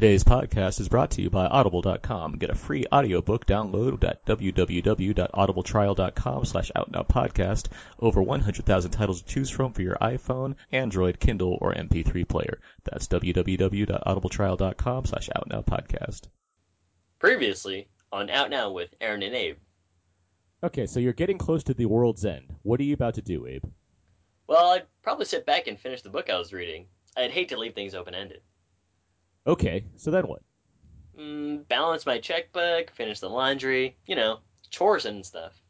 Today's podcast is brought to you by Audible.com. Get a free audiobook download at www.audibletrial.com slash outnowpodcast. Over 100,000 titles to choose from for your iPhone, Android, Kindle, or MP3 player. That's www.audibletrial.com slash outnowpodcast. Previously on Out Now with Aaron and Abe. Okay, so you're getting close to the world's end. What are you about to do, Abe? Well, I'd probably sit back and finish the book I was reading. I'd hate to leave things open ended. Okay, so then what? Mm, balance my checkbook, finish the laundry, you know, chores and stuff.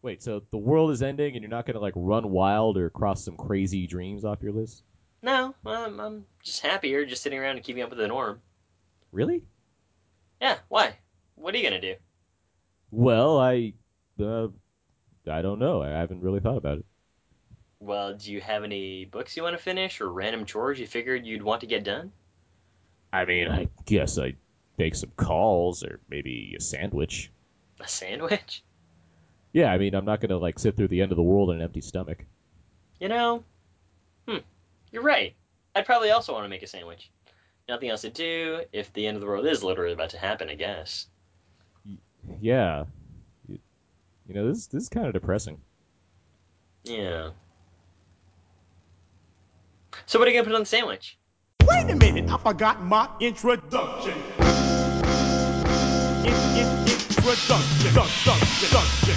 Wait, so the world is ending and you're not gonna like run wild or cross some crazy dreams off your list? No, I'm, I'm just happier just sitting around and keeping up with the norm. Really? Yeah, why? What are you gonna do? Well, I, uh, I don't know. I haven't really thought about it. Well, do you have any books you want to finish or random chores you figured you'd want to get done? I mean, I guess I'd make some calls or maybe a sandwich. A sandwich? Yeah, I mean, I'm not gonna like sit through the end of the world on an empty stomach. You know, hmm, you're right. I'd probably also want to make a sandwich. Nothing else to do if the end of the world is literally about to happen, I guess. Yeah, you, you know, this this is kind of depressing. Yeah. So what are you gonna put on the sandwich? Wait a minute, I forgot my introduction. In, in, introduction, introduction, introduction.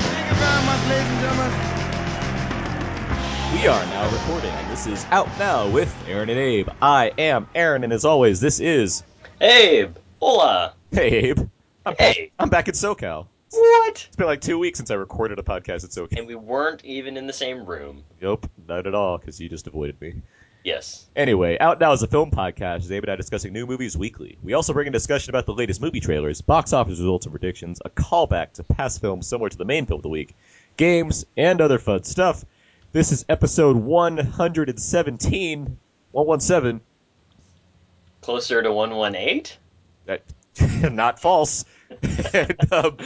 Thank you very much, ladies and gentlemen. We are now recording, and this is out now with Aaron and Abe. I am Aaron, and as always, this is Abe! Hola! Hey Abe. I'm Hey. back, I'm back in SoCal. What? It's been like two weeks since I recorded a podcast It's okay. And we weren't even in the same room. Nope, not at all, because you just avoided me. Yes. Anyway, Out Now is a film podcast. Is Abe and I discussing new movies weekly. We also bring a discussion about the latest movie trailers, box office results and predictions, a callback to past films similar to the main film of the week, games, and other fun stuff. This is episode 117, 117. Closer to 118? That, not false. and, um,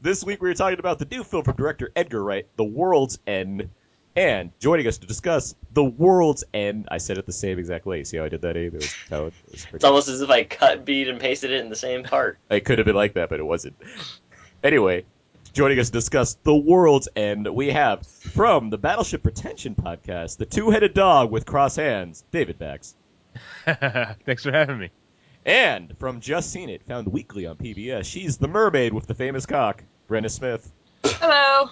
this week we were talking about the new film from director Edgar Wright, The World's End. And joining us to discuss The World's End, I said it the same exact way. See how I did that, Abe? It was, how it was It's almost as if I cut, beat, and pasted it in the same part. It could have been like that, but it wasn't. Anyway, joining us to discuss The World's End, we have from the Battleship Pretension podcast, the two-headed dog with cross hands, David Bax. Thanks for having me. And from Just Seen It, found weekly on PBS, she's the mermaid with the famous cock, Brenna Smith. Hello.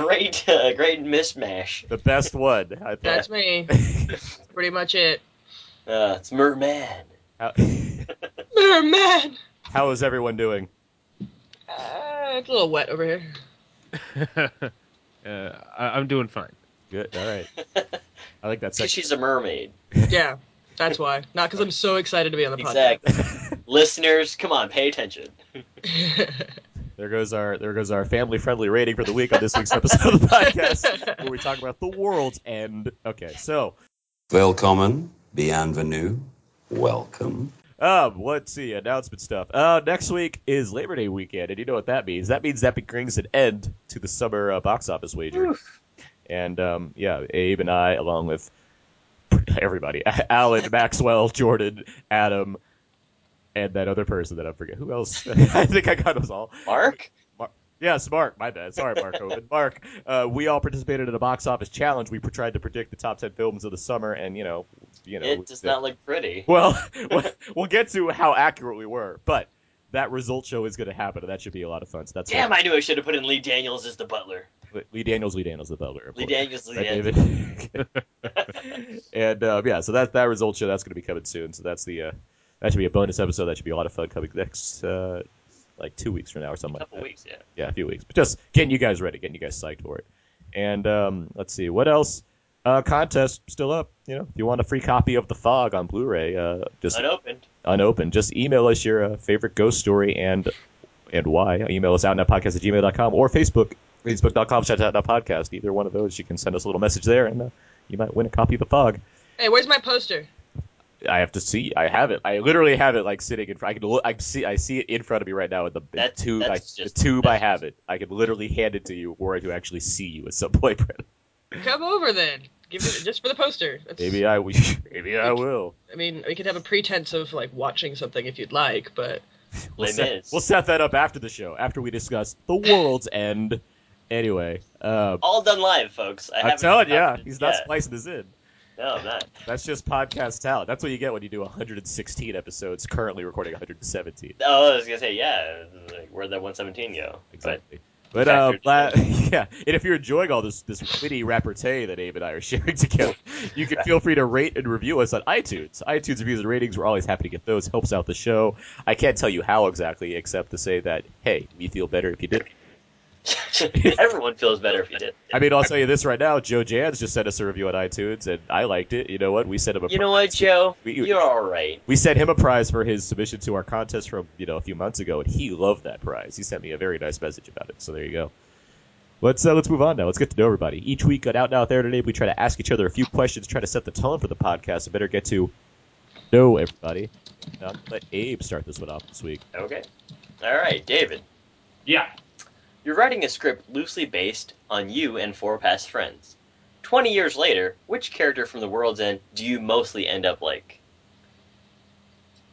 Great, uh, great mismash. the best one, I thought. That's me. That's pretty much it. Uh, it's Merman. How, Merman. how is everyone doing? Uh, it's a little wet over here. uh, I, I'm doing fine. Good, all right. I like that Because she's a mermaid. Yeah, that's why. Not because I'm so excited to be on the podcast. Exactly. Listeners, come on, pay attention. There goes our there goes our family friendly rating for the week on this week's episode of the podcast, where we talk about the world's end. Okay, so Welcome. Bienvenue. Welcome. um, let's see announcement stuff. Uh, next week is Labor Day weekend, and you know what that means? That means that brings an end to the summer uh, box office wager. And um, yeah, Abe and I, along with everybody, Alan, Maxwell, Jordan, Adam, and that other person that I forget who else. I think I got us all. Mark? Mark. Yes, Mark. My bad. Sorry, Mark. Hogan. Mark. Uh, we all participated in a box office challenge. We tried to predict the top ten films of the summer, and you know, you know, It does not look pretty. Well, we'll get to how accurate we were, but that result show is going to happen, and that should be a lot of fun. So that's Damn, I knew I should have put in Lee Daniels as the butler. Lee Daniels, Lee Daniels, the of Lee. Daniels, Lee Right, Daniels. And uh, yeah, so that that result show that's going to be coming soon. So that's the uh, that should be a bonus episode. That should be a lot of fun coming next uh, like two weeks from now or something. A couple like that. weeks, yeah. Yeah, a few weeks. But just getting you guys ready, getting you guys psyched for it. And um, let's see what else. Uh, contest still up. You know, if you want a free copy of The Fog on Blu-ray, uh, just Unopened. unopened, just email us your uh, favorite ghost story and and why. Email us out at podcast at gmail.com or Facebook, facebook.com slash out podcast. Either one of those, you can send us a little message there, and uh, you might win a copy of the fog. Hey, where's my poster? I have to see. I have it. I literally have it like sitting in front. I can. look- I see. I see it in front of me right now. In the That's- tube. I, just- the tube. I have it. I can literally hand it to you, or to actually see you at some point. Brett. Come over then. Give it just for the poster. That's, Maybe I. will- Maybe I will. I mean, we could have a pretense of like watching something if you'd like, but We'll set, we'll set that up after the show. After we discuss the world's end. Anyway, uh, All done live, folks. I I'm telling you, yeah, he's not yet. splicing this in. No, I'm not. That's just podcast talent. That's what you get when you do 116 episodes. Currently recording 117. Oh, I was gonna say yeah. Like, where'd that 117 go? Exactly. But uh, la- yeah, and if you're enjoying all this this witty repartee that Abe and I are sharing together, you can feel free to rate and review us on iTunes. iTunes reviews and ratings, we're always happy to get those. Helps out the show. I can't tell you how exactly, except to say that hey, we feel better if you did. But everyone feels better if you did. I mean, I'll tell you this right now. Joe Jans just sent us a review on iTunes, and I liked it. You know what? We sent him a You know what, Joe? We- You're all right. we sent him a prize for his submission to our contest from you know a few months ago, and he loved that prize. He sent me a very nice message about it. So there you go. Let's uh, let's move on now. Let's get to know everybody. Each week on Out and Out There today, we try to ask each other a few questions, try to set the tone for the podcast, and better get to know everybody. Now, let Abe start this one off this week. Okay. All right, David. Yeah. You're writing a script loosely based on you and four past friends. Twenty years later, which character from The World's End do you mostly end up like?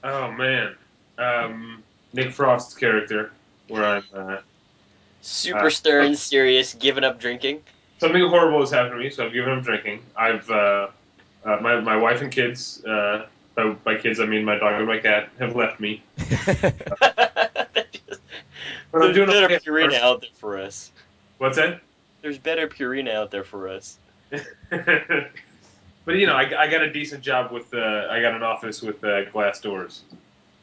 Oh man. Um, Nick Frost's character, where I'm uh, Super Uh, stern, serious, giving up drinking. something horrible has happened to me, so I've given up drinking. I've uh, uh, my my wife and kids. Uh, by, by kids, I mean my dog and my cat have left me. But I'm There's doing better okay. Purina out there for us. What's that? There's better Purina out there for us. but you know, I, I got a decent job with. Uh, I got an office with uh, glass doors.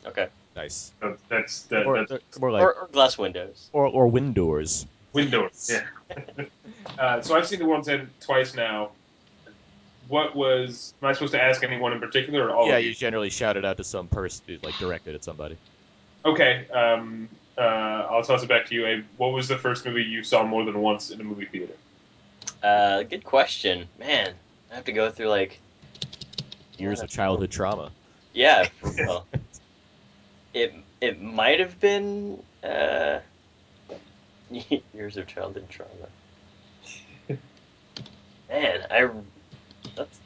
Okay. nice. So that's that, Or, that's more like Or, or glass windows. or, or windows. windows. Yeah. uh, so I've seen the World's End twice now. What was? Am I supposed to ask anyone in particular, or all yeah, of you generally shout it out to some person, like directed at somebody. Okay. Um, uh, I'll toss it back to you, Abe. What was the first movie you saw more than once in a movie theater? Uh, good question. Man, I have to go through like Years of childhood trauma. Yeah, for real. it it might have been uh, years of childhood trauma. Man, I that's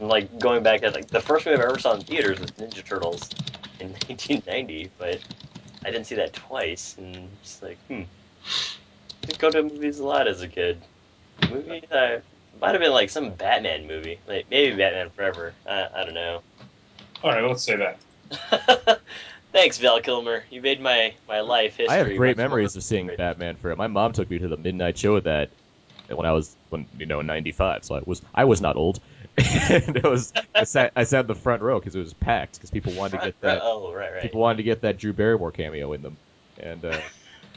like going back at like the first movie I ever saw in theaters was Ninja Turtles in 1990, but I didn't see that twice, and just like hmm, didn't go to movies a lot as a kid. Movies I might have been like some Batman movie, like maybe Batman Forever. I, I don't know. All right, let's say that. Thanks, Val Kilmer. You made my, my life history. I have great much more memories of seeing. Batman Forever. My mom took me to the midnight show of that when I was when you know in '95. So I was I was not old. And it was I sat I sat in the front row because it was packed because people wanted to get that Oh, right, right. people wanted to get that Drew Barrymore cameo in them. And uh,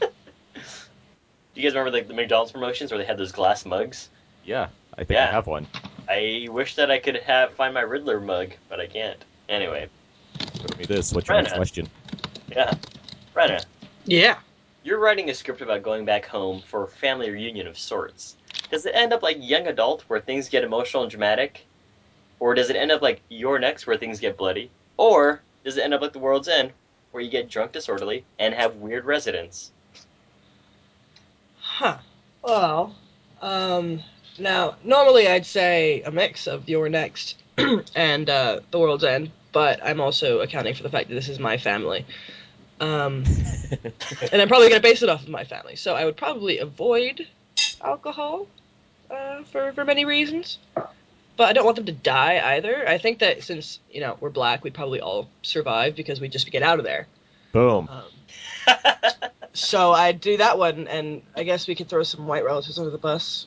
Do you guys remember like the McDonald's promotions where they had those glass mugs? yeah, I think I have one. I wish that I could have find my Riddler mug, but I can't. Anyway, Riddle me this. What's your next question? yeah. Brenna, yeah. you're writing a script about going back home for a family reunion of sorts. Does it end up like young adult where things get emotional and dramatic? Or does it end up like You're Next where things get bloody? Or does it end up like The World's End where you get drunk disorderly and have weird residents? Huh. Well, um, now normally I'd say a mix of You're Next and uh, The World's End, but I'm also accounting for the fact that this is my family. Um, and I'm probably going to base it off of my family. So I would probably avoid alcohol uh, for, for many reasons. But I don't want them to die either. I think that since, you know, we're black, we'd probably all survive because we just get out of there. Boom. Um, so I'd do that one, and I guess we could throw some white relatives under the bus.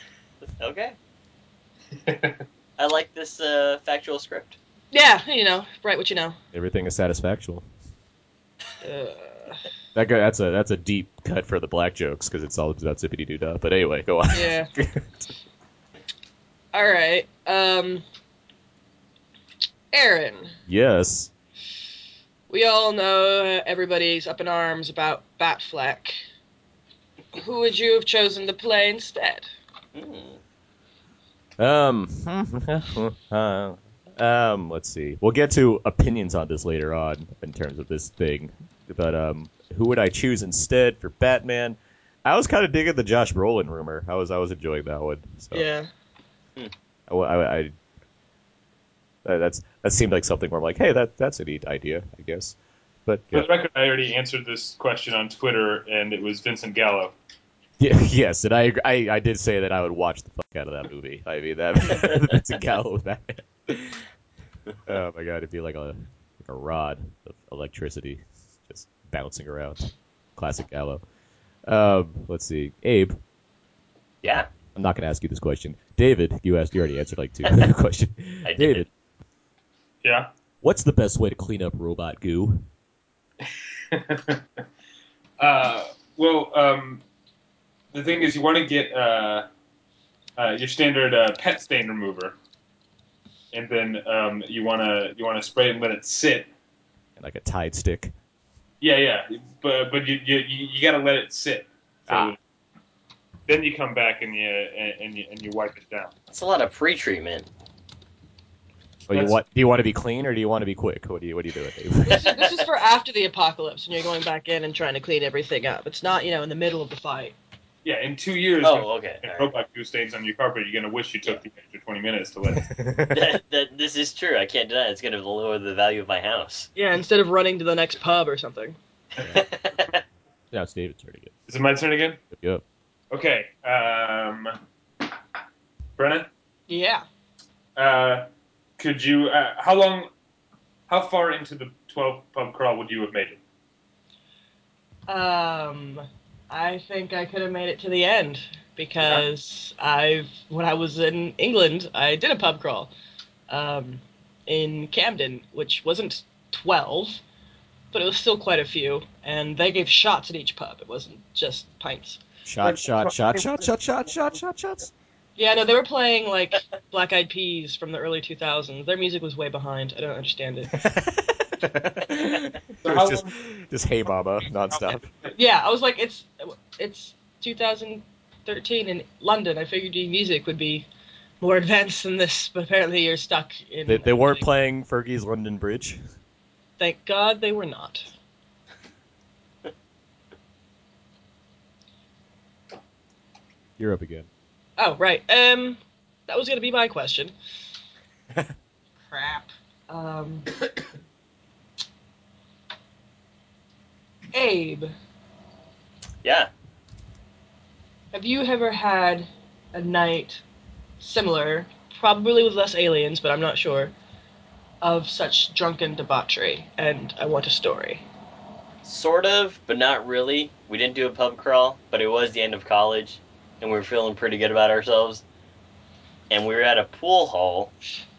okay. I like this uh, factual script. Yeah, you know, write what you know. Everything is satisfactual. Uh, That guy, that's a that's a deep cut for the black jokes because it's all about zippity doo dah. But anyway, go on. Yeah. All right. Um, Aaron, yes. we all know everybody's up in arms about Batfleck. Who would you have chosen to play instead? Um, uh, um, let's see. We'll get to opinions on this later on in terms of this thing. But um, who would I choose instead for Batman? I was kind of digging the Josh Brolin rumor. I was I was enjoying that one. So Yeah. I, I, I- uh, that's that seemed like something where I'm like, hey, that that's a neat idea, I guess. But For the record, I already answered this question on Twitter, and it was Vincent Gallo. Yeah, yes, and I, I I did say that I would watch the fuck out of that movie. I mean that it's a gallows Batman. Oh my god, it'd be like a like a rod of electricity just bouncing around. Classic Gallo. Um, let's see, Abe. Yeah, I'm not gonna ask you this question. David, you asked. You already answered like two question. I did. David, Yeah. what's the best way to clean up robot goo? uh, well, um, the thing is, you want to get uh, uh, your standard uh, pet stain remover, and then um, you want to you want to spray it and let it sit. Like a Tide stick. Yeah, yeah, but but you you, you, you got to let it sit. So Ah. Then you come back and you and, and you and you wipe it down. That's a lot of pre-treatment. Or you want? Do you want to be clean or do you want to be quick? What do you What do you do with This it? is, this is for after the apocalypse, and you're going back in and trying to clean everything up. It's not, you know, in the middle of the fight. Yeah, in two years, Oh, okay. if all right. robot goo stains on your carpet, you're gonna wish you took the extra twenty minutes to let. that, that this is true. I can't deny it. it's going to lower the value of my house. Yeah, instead of running to the next pub or something. now it's David's turn again. Is it my turn again? Yep. Okay. Um, Brennan, Yeah. uh, could you? Uh, how long? How far into the twelve pub crawl would you have made it? Um, I think I could have made it to the end because I've when I was in England, I did a pub crawl, um, in Camden, which wasn't twelve, but it was still quite a few, and they gave shots at each pub. It wasn't just pints. Shot, shot, shot, shot, shot, shot, shot, shot, shots. Yeah, no, they were playing like Black Eyed Peas from the early 2000s. Their music was way behind. I don't understand it. it was just, just hey mama nonstop. Yeah, I was like, it's it's 2013 in London. I figured your music would be more advanced than this, but apparently you're stuck in. They, they weren't playing Fergie's London Bridge. Thank God they were not. You're up again. Oh right. Um, that was gonna be my question. Crap. Um. Abe, yeah. have you ever had a night similar, probably with less aliens, but I'm not sure, of such drunken debauchery? And I want a story. Sort of, but not really. We didn't do a pub crawl, but it was the end of college, and we were feeling pretty good about ourselves. And we were at a pool hall.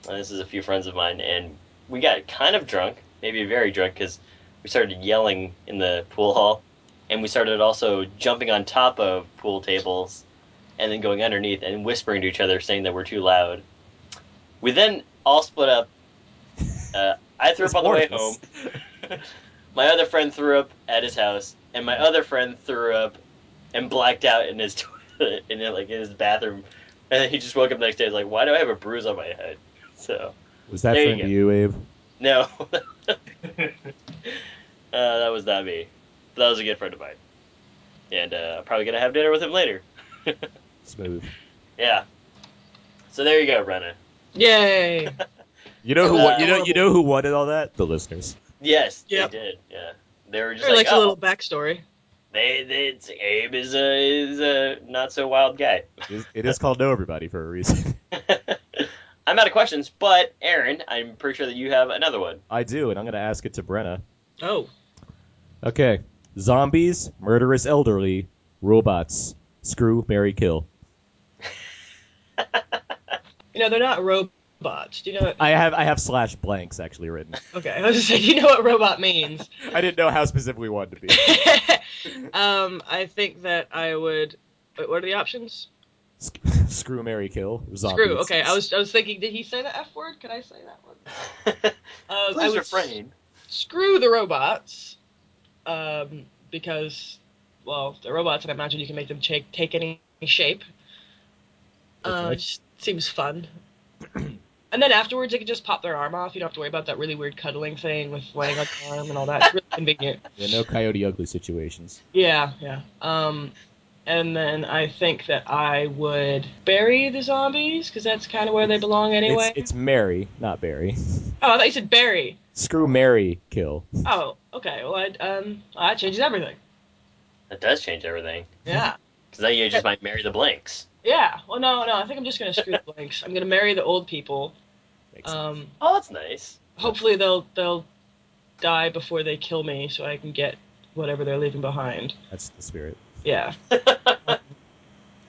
and this is a few friends of mine, and we got kind of drunk, maybe very drunk, because we started yelling in the pool hall, and we started also jumping on top of pool tables, and then going underneath and whispering to each other, saying that we're too loud. We then all split up. Uh, I threw up on the way home. My other friend threw up at his house, and my other friend threw up and blacked out in his toilet, in like in his bathroom. And then he just woke up the next day. and was like, "Why do I have a bruise on my head?" So Was that There you you, Abe? no, uh, that was not me. But that was a good friend of mine, and uh, probably gonna have dinner with him later. Smooth. Yeah. So there you go, Brennan. Yay! You know who? Uh, wa- you know. You know who wanted all that? The listeners. Yes, Yep. they did. Yeah, they were just Or like, like oh, a little backstory. They, they, it's, Abe is a is a not so wild guy. It is, it is called Know Everybody for a reason. I'm out of questions, but Aaron, I'm pretty sure that you have another one. I do, and I'm going to ask it to Brenna. Oh, Okay. Zombies, murderous elderly, robots. Screw, Mary, kill. you know they're not robots. Do you know what? I have I have slash blanks actually written. Okay, I was just saying. Do you know what robot means? I didn't know how specific we wanted to be. um, I think that I would. Wait, what are the options? Sc- Screw, Mary, kill. Zombies. Screw. Okay, I was I was thinking. Did he say the f word? Could I say that one? Um, I Please would, refrain. screw the robots, um, because, well, they're robots, and I imagine you can make them take take any shape. Uh, it just seems fun. and then afterwards, they can just pop their arm off. You don't have to worry about that really weird cuddling thing with laying on the arm and all that. It's really convenient. Yeah, no Coyote Ugly situations. Yeah, yeah. Um, and then I think that I would bury the zombies because that's kind of where they belong anyway. It's, it's Mary, not Barry. Oh, I thought you said bury. Screw Mary, kill. Oh, okay. Well, I'd, um, that changes everything. That does change everything. Yeah. Because then you just might marry the blanks. Yeah. Well, no, no. I think I'm just gonna screw the blanks. I'm gonna marry the old people. Um, Oh, that's nice. hopefully they'll they'll die before they kill me, so I can get whatever they're leaving behind. That's the spirit. Yeah.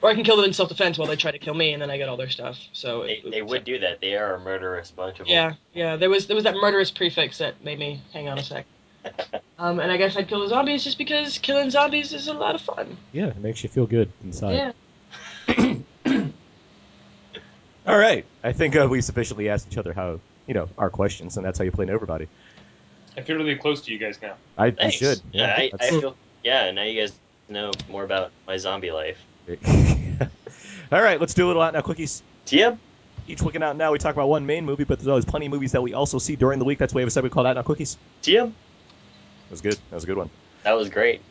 or I can kill them in self defense while they try to kill me, and then I get all their stuff. So They, it, they would do that. They are a murderous bunch of them. Yeah, yeah. There was there was that murderous prefix that made me hang on a sec. Um, and I guess I'd kill the zombies just because killing zombies is a lot of fun. Yeah, it makes you feel good inside. Yeah. All right. I think uh, we sufficiently asked each other how, you know, our questions, and that's how you play Everybody. I feel really close to you guys now. I you should. Yeah, I, I feel. Yeah, now you guys know more about my zombie life. All right, let's do a little out now quickies. Tib? Each week in out now we talk about one main movie, but there's always plenty of movies that we also see during the week. That's why we have a segment called Out Now Quickies. Tib? That was good. That was a good one. That was great.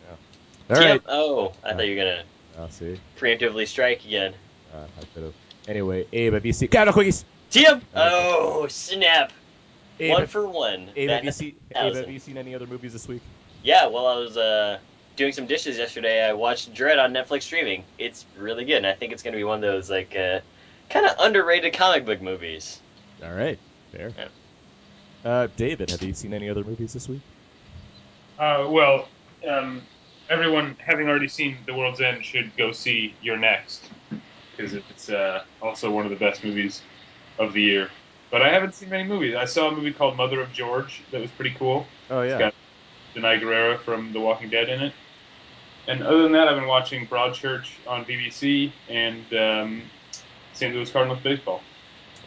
All Tib? right. Oh, I thought you were gonna I'll see. preemptively strike again. Uh, I could have. Anyway, Abe, have you seen? Out Now Quickies. Tib? Oh, snap! Abe, one for one. Abe, have you seen? Abe, have you seen any other movies this week? Yeah, well, I was uh, doing some dishes yesterday. I watched Dredd on Netflix streaming. It's really good, and I think it's going to be one of those like uh, kind of underrated comic book movies. All right, fair. Yeah. Uh, David, have you seen any other movies this week? Uh, well, um, everyone having already seen The World's End should go see You're Next because it's uh, also one of the best movies of the year. But I haven't seen many movies. I saw a movie called Mother of George that was pretty cool. Oh yeah. got- Danai Gurira from The Walking Dead in it. And other than that, I've been watching Broadchurch on BBC and um, St. Louis Cardinals baseball.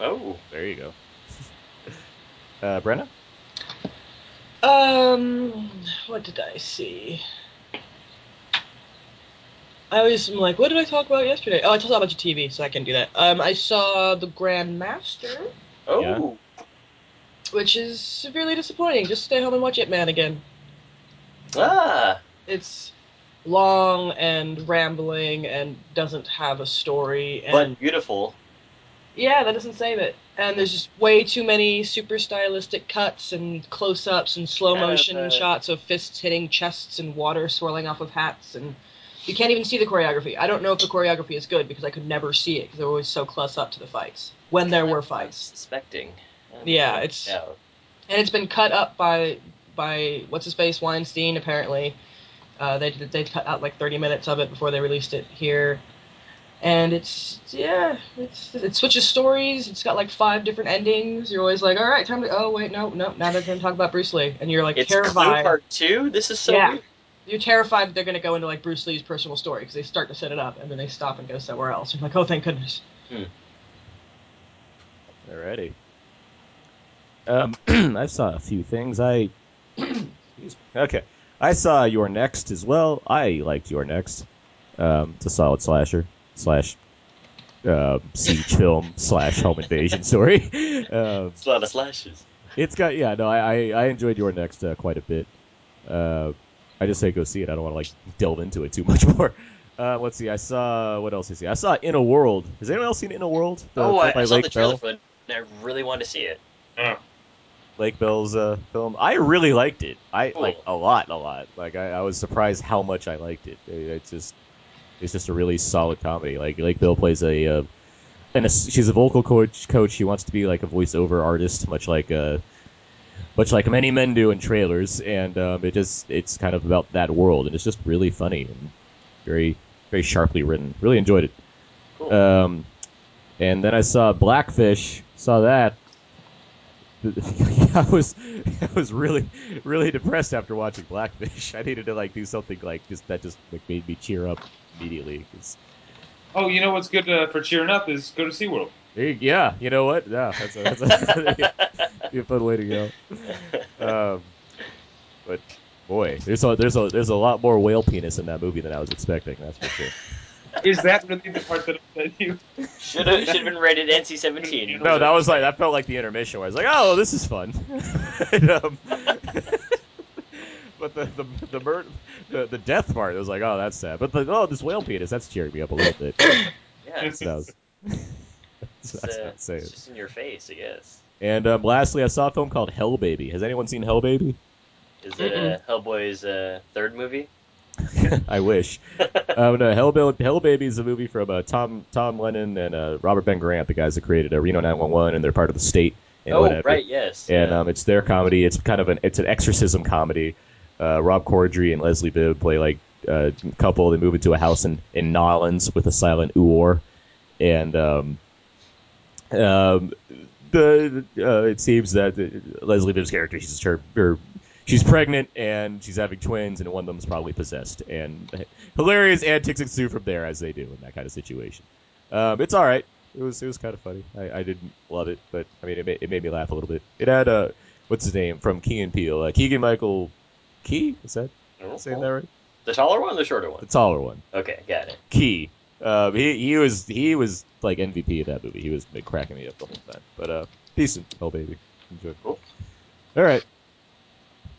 Oh, There you go. uh, Brenna? Um, what did I see? I always am like, what did I talk about yesterday? Oh, I talked about your TV, so I can do that. Um, I saw the Grandmaster, oh, Yeah. which is severely disappointing. Just stay home and watch Ip Man again. ah, It's long and rambling and doesn't have a story. And but beautiful. yeah, that doesn't save it. And there's just way too many super stylistic cuts and close-ups and slow Kind of, motion uh, shots of fists hitting chests and water swirling off of hats and you can't even see the choreography. I don't know if the choreography is good because I could never see it because they're always so close up to the fights when there were fights. Suspecting. Yeah, it's- Yeah. And it's been cut up by by what's his face Weinstein apparently. Uh, they they cut out like 30 minutes of it before they released it here. And it's yeah, it's it switches stories. It's got like five different endings. You're always like, all right, time to. Oh wait, no, no. Now they're gonna talk about Bruce Lee, and you're like It's Clue terrified. Part Two. This is so. Yeah. weird. You're terrified that they're gonna go into like Bruce Lee's personal story because they start to set it up, and then they stop and go somewhere else. You're like, oh, thank goodness. Alrighty. Um, I saw a few things. I. Okay. I saw You're Next as well. I liked You're Next. Um, it's a solid slasher slash uh, siege film slash home invasion story. Um, It's a lot of slashes. it's got yeah no I I, I enjoyed You're Next uh, quite a bit. Uh, I just say go see it. I don't want to like delve into it too much more. Uh, let's see. I saw what else did I see? I saw In a World. Has anyone else seen In a World? The- oh, I, I saw Lake the trailer Bell? for it, and I really want to see it. Oh, Lake Bell's uh, film. I really liked it. I Cool. like a lot, a lot. Like I, I was surprised how much I liked it. It- It's just, it's just a really solid comedy. Like Lake Bell plays a, uh, and a, she's a vocal coach. Coach. She wants to be like a voiceover artist, much like uh, much like many men do in trailers. And um, it just, it's kind of about that world, and it's just really funny and very, very sharply written. Really enjoyed it. Cool. Um, and then I saw Blackfish. Saw that. I was I was really really depressed after watching Blackfish. I needed to like do something like just that just like made me cheer up immediately. 'cause- oh, you know what's good uh, for cheering up is go to SeaWorld. Hey, yeah, you know what? Yeah, that's a, that's a, be a fun way to go. Um, But boy, there's a there's a there's a lot more whale penis in that movie than I was expecting. That's for sure. Is that really the part that upset you? Should have should have been rated NC-17. No, that was like that felt like the intermission where I was like, oh, this is fun. And, um, but the the the, mur- the the death part, it was like, oh, that's sad. But the oh, this whale penis, that's cheering me up a little bit. Yeah, it's, So it's, that's uh, not saying. it's just in your face, I guess. And um, lastly, I saw a film called Hell Baby. Has anyone seen Hell Baby? Is it uh, Hellboy's uh, third movie? I wish. um, no, Hell, Hell Baby is a movie from uh, Tom Tom Lennon and uh, Robert Ben Garant, the guys that created uh, Reno 911, and they're part of the state. And oh, whatever. right, yes. And yeah. um, it's their comedy. It's kind of an it's an exorcism comedy. Uh, Rob Corddry and Leslie Bibb play like a couple. They move into a house in in Nolans with a silent oor, and um, um, the uh, it seems that uh, Leslie Bibb's character she's her, her she's pregnant and she's having twins, and one of them's probably possessed. And hilarious antics ensue from there as they do in that kind of situation. Um, it's all right. It was it was kind of funny. I, I didn't love it, but I mean it made, it made me laugh a little bit. It had uh what's his name from Key and Peele, uh, Keegan Michael Key. Is that saying that right? The taller one or the shorter one? The taller one, Okay, got it. Key. Um, he he was he was like MVP of that movie. He was like, cracking me up the whole time. But uh, decent. Oh baby, enjoy. Cool. All right.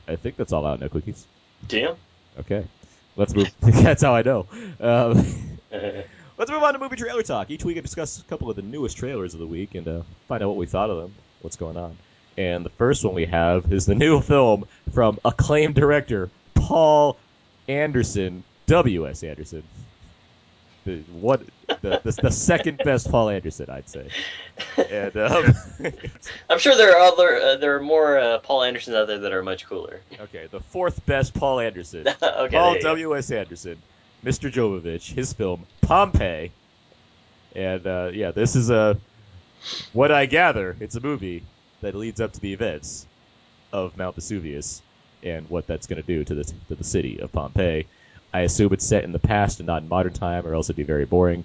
I think that's all out now, cookies. Damn. Okay, let's move. that's how I know. Um, Let's move on to movie trailer talk. Each week I discuss a couple of the newest trailers of the week and uh, find out what we thought of them, what's going on. And the first one we have is the new film from acclaimed director Paul Anderson, W.S. Anderson. The, what the, the, the second best Paul Anderson, I'd say. And um, I'm sure there are other uh, there are more uh, Paul Andersons out there that are much cooler. okay, the fourth best Paul Anderson. okay. Paul go. W.S. Anderson, Mr. Jovovich, his film Pompeii, and uh, yeah, this is a what I gather it's a movie that leads up to the events of Mount Vesuvius and what that's going to do to the to the city of Pompeii. I assume it's set in the past and not in modern time, or else it'd be very boring.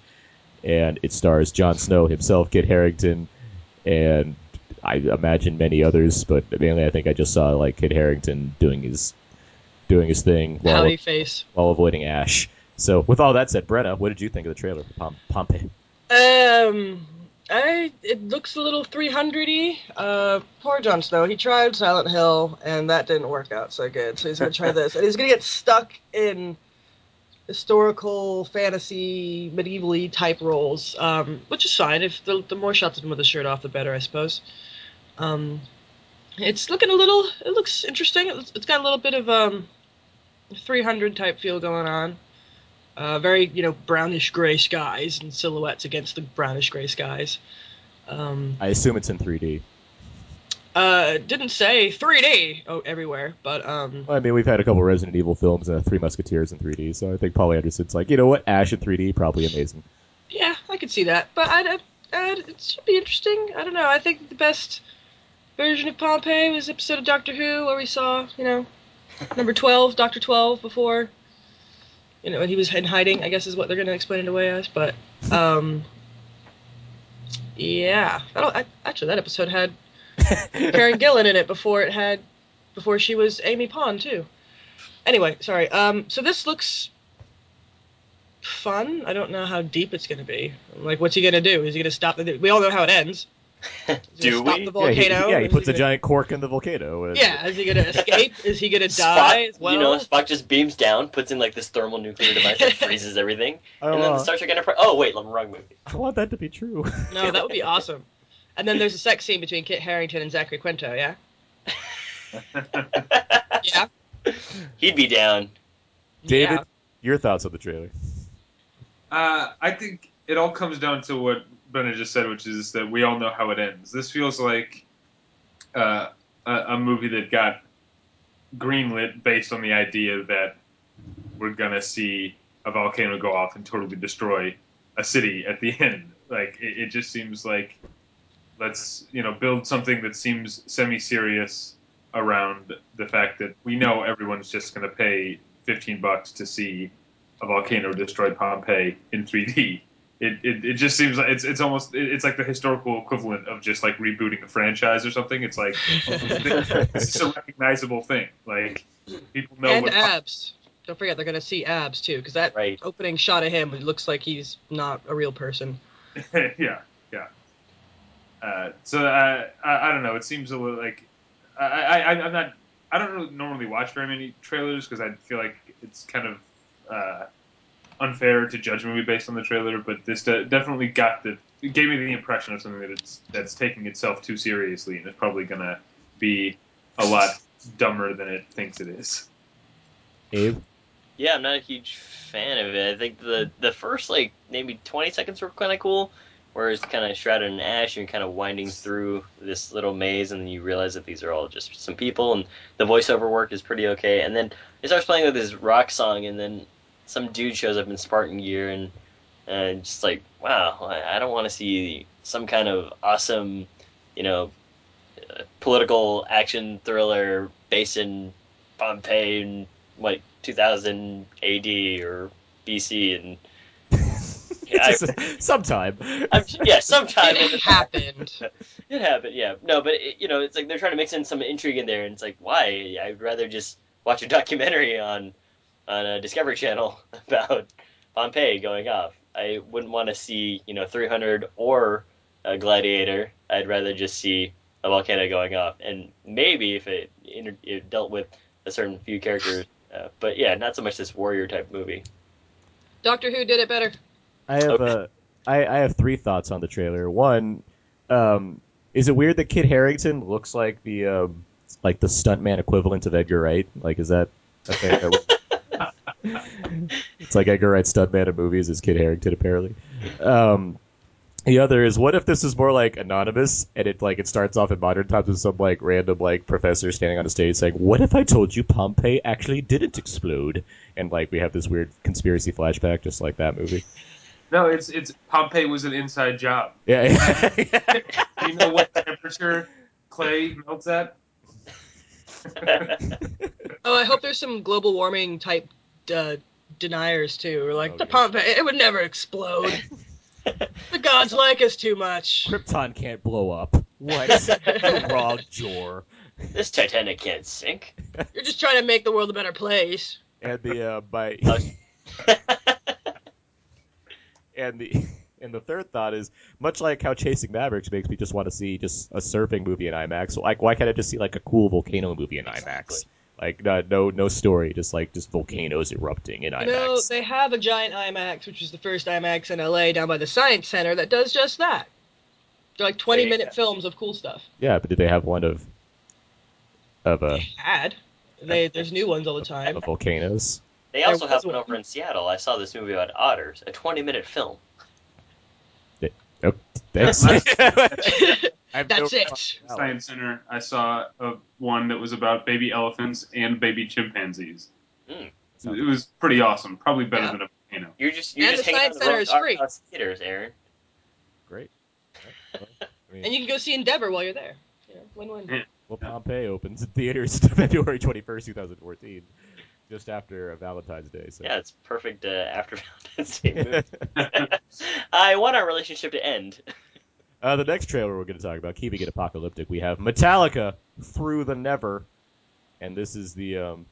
And it stars Jon Snow himself, Kit Harington, and I imagine many others, but mainly I think I just saw like Kit Harington doing his doing his thing while Howdy face. while avoiding Ash. So, with all that said, Brenna, what did you think of the trailer for Pom- Pompeii? Um, I it looks a little 300y. Uh, poor Jon Snow. He tried Silent Hill, and that didn't work out so good. So he's gonna try this, and he's gonna get stuck in historical, fantasy, medievally type roles, um, which is fine. If the, the more shots of him with the shirt off, the better, I suppose. Um, it's looking a little. It looks interesting. It's, it's got a little bit of um, 300 type feel going on. Uh, very, you know, brownish gray skies and silhouettes against the brownish gray skies. Um, I assume it's in 3D. Uh, didn't say 3D oh, everywhere, but um, Well, I mean, we've had a couple Resident Evil films and uh, Three Musketeers in 3D, so I think Paul Anderson's like, you know what, Ash in 3D probably amazing. yeah, I could see that. But I, I, I, it should be interesting. I don't know. I think the best version of Pompeii was the episode of Doctor Who where we saw, you know, number 12, Doctor 12 before. You know, and he was in hiding. I guess is what they're going to explain it away as. But um, yeah, I don't, I, actually that episode had Karen Gillan in it before it had before she was Amy Pond too. Anyway, sorry. Um, so this looks fun. I don't know how deep it's gonna be. Like, what's he gonna do? Is he gonna stop the? We all know how it ends. Is Do gonna we? Stop the Yeah, he, volcano? yeah, he Is puts a gonna- giant cork in the volcano. and- Yeah, is he gonna escape? Is he gonna die Spock, as well? you know, Spock just beams down, puts in like this thermal nuclear device that freezes everything, and then know. the Star Trek Enterprise. Oh wait, I'm wrong movie. I want that to be true. No, that would be awesome. And then there's a sex scene between Kit Harington and Zachary Quinto. Yeah. Yeah. He'd be down. David, Yeah. your thoughts on the trailer? Uh, I think it all comes down to what Brenna just said, which is that we all know how it ends. This feels like uh, a, a movie that got greenlit based on the idea that we're gonna see a volcano go off and totally destroy a city at the end. Like it, it just seems like let's you know build something that seems semi-serious around the fact that we know everyone's just gonna pay 15 bucks to see a volcano destroy Pompeii in 3D. it, it, it just seems like it's it's almost it's like the historical equivalent of just like rebooting a franchise or something. It's like it's a recognizable thing. Like people know and what abs. Don't forget, they're gonna see abs too, because that Right. opening shot of him it looks like he's not a real person. yeah, yeah. Uh, so uh, I, I don't know. It seems a little like I, I, I- I'm not. I don't really normally watch very many trailers because I feel like it's kind of uh, unfair to judge a movie based on the trailer. But this de- definitely got the it gave me the impression of something that it's that's taking itself too seriously and it's probably gonna be a lot dumber than it thinks it is. Abe. Yeah, I'm not a huge fan of it. I think the the first like maybe 20 seconds were kind of cool, where it's kind of shrouded in ash and you're kind of winding through this little maze, and then you realize that these are all just some people, and the voiceover work is pretty okay. And then it starts playing with this rock song, and then some dude shows up in Spartan gear, and and just like wow, I don't want to see some kind of awesome, you know, uh, political action thriller based in Pompeii and like 2000 AD or BC, and yeah, I, Sometime. I'm, yeah, sometime in It happened. it happened, yeah. No, but it, you know, it's like they're trying to mix in some intrigue in there, and it's like, why? I'd rather just watch a documentary on on a Discovery Channel about Pompeii going off. I wouldn't want to see, you know, 300 or a Gladiator. I'd rather just see a volcano going off, and maybe if it, inter- it dealt with a certain few characters. Uh, but yeah, not so much this warrior type movie. Doctor Who did it better. I have uh, I, I have three thoughts on the trailer. One, um, is it weird that Kit Harington looks like the um, like the stuntman equivalent of Edgar Wright? Like, is that a thing? it's like Edgar Wright stuntman in movies is Kit Harington apparently. Um, the other is what if this is more like anonymous and it like it starts off in modern times with some like random like professor standing on a stage saying, "What if I told you Pompeii actually didn't explode?" And like we have this weird conspiracy flashback, just like that movie. No, it's it's Pompeii was an inside job. Yeah. Do you know what temperature clay melts at? Oh, I hope there's some global warming type uh, deniers too. Or like Oh, the yeah. Pompeii, it would never explode. the gods like us too much. Krypton can't blow up. What? You're wrong, Jor. This Titanic can't sink. You're just trying to make the world a better place. And the uh, my and the and the third thought is much like how Chasing Mavericks makes me just want to see just a surfing movie in IMAX. Like, why can't I just see like a cool volcano movie in IMAX? Like, no, no, no story, just like just volcanoes erupting in You IMAX. know, they have a giant IMAX, which is the first IMAX in LA down by the Science Center, that does just that. They're like 20 minute go. films of cool stuff. Yeah, but did they have one of of uh, Had. They, there's new ones all the time. of volcanoes? They also have one one. over in Seattle. I saw this movie about otters, a 20 minute film. Oh, thanks. That's no- it. Science Center, I saw a, one that was about baby elephants and baby chimpanzees. Mm. It was pretty awesome. Probably better Yeah. than a volcano. You're just you're And just the Science out the Center is art free. theaters, Aaron. Great. Well, I mean, And you can go see Endeavor while you're there. You know, win-win. Yeah. Well, Pompeii opens in theaters February 21st, 2014, just after Valentine's Day. So. Yeah, it's perfect uh, after Valentine's Day. I want our relationship to end. uh, the next trailer we're going to talk about, keeping it apocalyptic, we have Metallica Through the Never, and this is the um,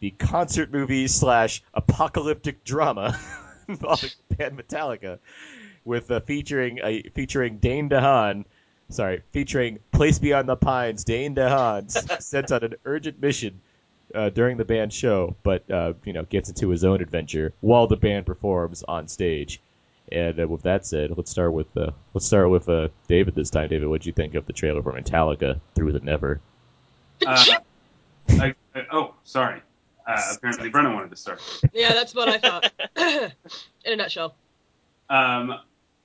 the concert movie slash apocalyptic drama involving the band Metallica, with uh, featuring uh, featuring Dane DeHaan. Sorry, featuring Place Beyond the Pines, Dane DeHaan sent on an urgent mission uh, during the band show, but uh, you know gets into his own adventure while the band performs on stage. And uh, with that said, let's start with uh, let's start with uh, David this time. David, what do you think of the trailer for Metallica Through the Never? Uh, I, I- oh, sorry. Uh, apparently, Brennan wanted to start. Yeah, that's what I thought. In a nutshell. Um, uh,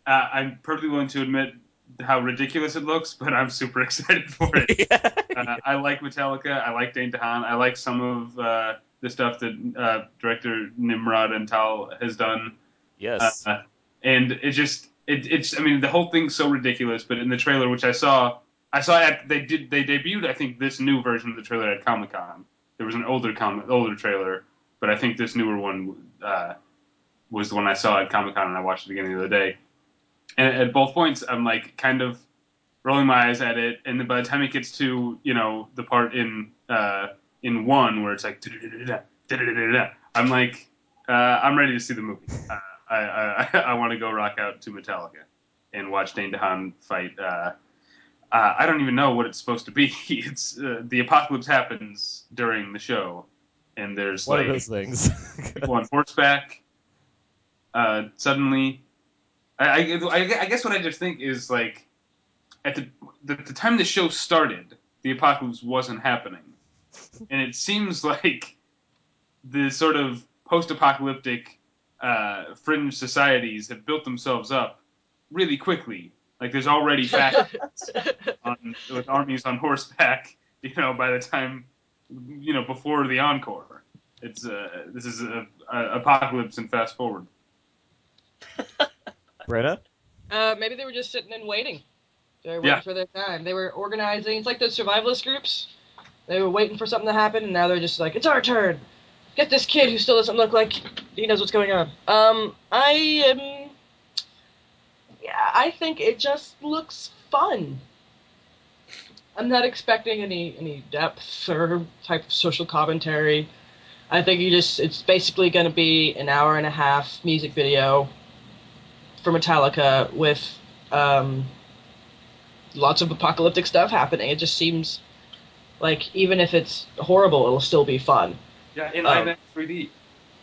I'm perfectly willing to admit how ridiculous it looks, but I'm super excited for it. uh, I like Metallica. I like Dane DeHaan. I like some of uh, the stuff that uh, director Nimród Antal has done. yes. Uh, and it just it, it's I mean the whole thing's so ridiculous. But in the trailer, which I saw, I saw at they did they debuted I think this new version of the trailer at Comic Con. There was an older com- older trailer, but I think this newer one uh, was the one I saw at Comic Con, and I watched it again the other day. And at both points, I'm like kind of rolling my eyes at it, and then by the time it gets to you know the part in uh, in one where it's like I'm like uh, I'm ready to see the movie. Uh, I I, I want to go rock out to Metallica and watch Dane DeHaan fight. Uh, uh, I don't even know what it's supposed to be. It's uh, the apocalypse happens during the show, and there's One like of those things. people on horseback. Uh, suddenly, I, I, I- I guess what I just think is like at the, the the time the show started, the apocalypse wasn't happening, and it seems like the sort of post-apocalyptic uh, fringe societies have built themselves up really quickly. Like there's already factions on, with armies on horseback. You know, by the time you know before the encore, it's uh, this is a, a apocalypse and fast forward. Brenna? Uh, maybe they were just sitting and waiting. They were waiting Yeah. for their time. They were organizing. It's like the survivalist groups. They were waiting for something to happen, and now they're just like, "It's our turn. Get this kid who still doesn't look like he knows what's going on." Um, I am. Yeah, I think it just looks fun. I'm not expecting any any depth or type of social commentary. I think you just it's basically going to be an hour and a half music video for Metallica with um, lots of apocalyptic stuff happening. It just seems like even if it's horrible, it'll still be fun. Yeah, in Um, IMAX 3D.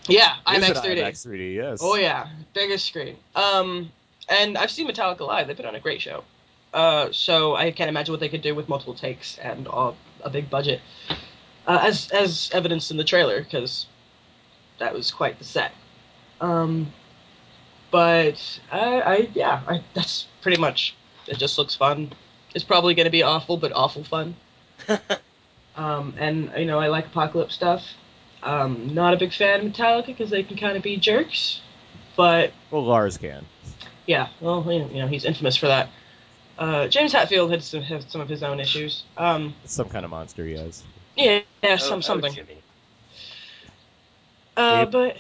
Yeah, IMAX 3D. IMAX 3D, yes. Oh yeah, biggest screen. Um, and I've seen Metallica live. They put on a great show. Uh, so I can't imagine what they could do with multiple takes and uh, a big budget, uh, as as evidenced in the trailer, because that was quite the set. Um, but I, I yeah, I, that's pretty much. It just looks fun. It's probably going to be awful, but awful fun. um, and you know, I like apocalypse stuff. Um, not a big fan of Metallica because they can kind of be jerks, but Well, Lars can. yeah, well, you know, he's infamous for that. Uh, James Hetfield had some had some of his own issues. Um, some kind of monster he has. yeah, yeah, Oh, some oh, something. Jimmy. Uh, Abe? but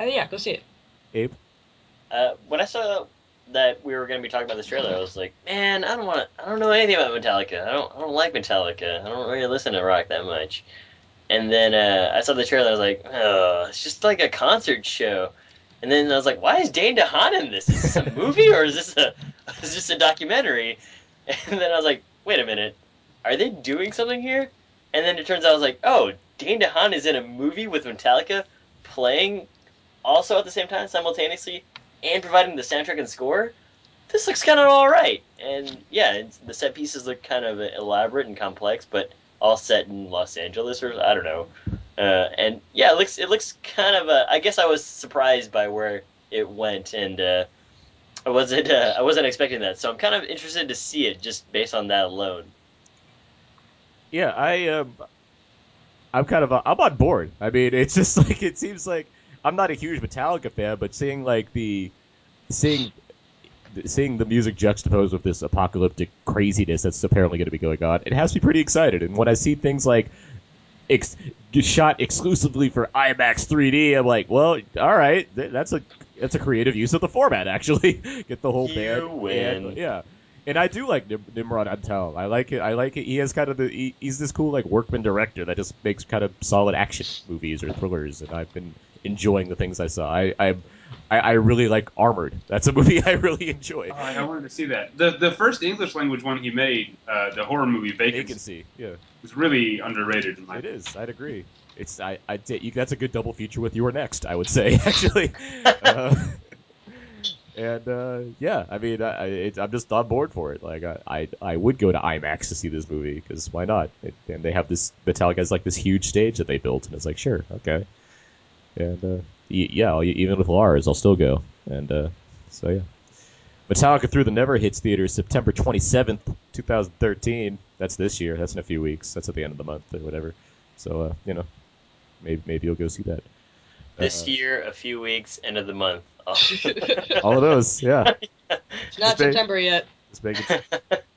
uh, yeah, go see it. Abe? Uh, when I saw that we were going to be talking about this trailer, I was like, man, I don't want. I don't know anything about Metallica. I don't. I don't like Metallica. I don't really listen to rock that much. And then uh, I saw the trailer. I was like, oh, it's just like a concert show. And then I was like, why is Dane DeHaan in this? Is this a movie or is this a is this a documentary? And then I was like, wait a minute, are they doing something here? And then it turns out I was like, oh, Dane DeHaan is in a movie with Metallica playing also at the same time simultaneously and providing the soundtrack and score, this looks kind of all right. And yeah, the set pieces look kind of elaborate and complex, but all set in Los Angeles or I don't know. Uh, and yeah, it looks it looks kind of. Uh, I guess I was surprised by where it went, and uh, I wasn't uh, I wasn't expecting that. So I'm kind of interested to see it just based on that alone. Yeah, I um, I'm kind of uh, I'm on board. I mean, it's just like it seems like I'm not a huge Metallica fan, but seeing like the seeing seeing the music juxtaposed with this apocalyptic craziness that's apparently going to be going on, it has me pretty excited. And when I see things like ex- shot exclusively for IMAX 3D, I'm like, well, all right, th- that's a that's a creative use of the format. Actually, get the whole You band. win. and- yeah. And I do like Nim- Nimród Antal. I like it. I like it. He has kind of the. He, he's this cool like workman director that just makes kind of solid action movies or thrillers, and I've been enjoying the things I saw. I I, I, I really like Armored. That's a movie I really enjoy. Oh, I wanted to see that. The the first English language one he made, uh, the horror movie Vacancy, Vacancy. Yeah, was really underrated in my it is. I'd agree. It's I I you, that's a good double feature with You're Next. I would say actually. uh, and uh, yeah, I mean, I, I- it, I'm just on board for it. Like, I, I, I would go to IMAX to see this movie because why not? It, and they have this Metallica has like this huge stage that they built, and it's like, sure, okay. And uh, y- yeah, I'll- even with Lars, I'll still go. And uh, so yeah, Metallica through the Never Hits theaters September 27th, 2013. That's this year. That's in a few weeks. That's at the end of the month or whatever. So uh, you know, maybe maybe you'll go see that. This Uh, year, a few weeks, end of the month. It's all of those, yeah. not Very- September yet. Just make it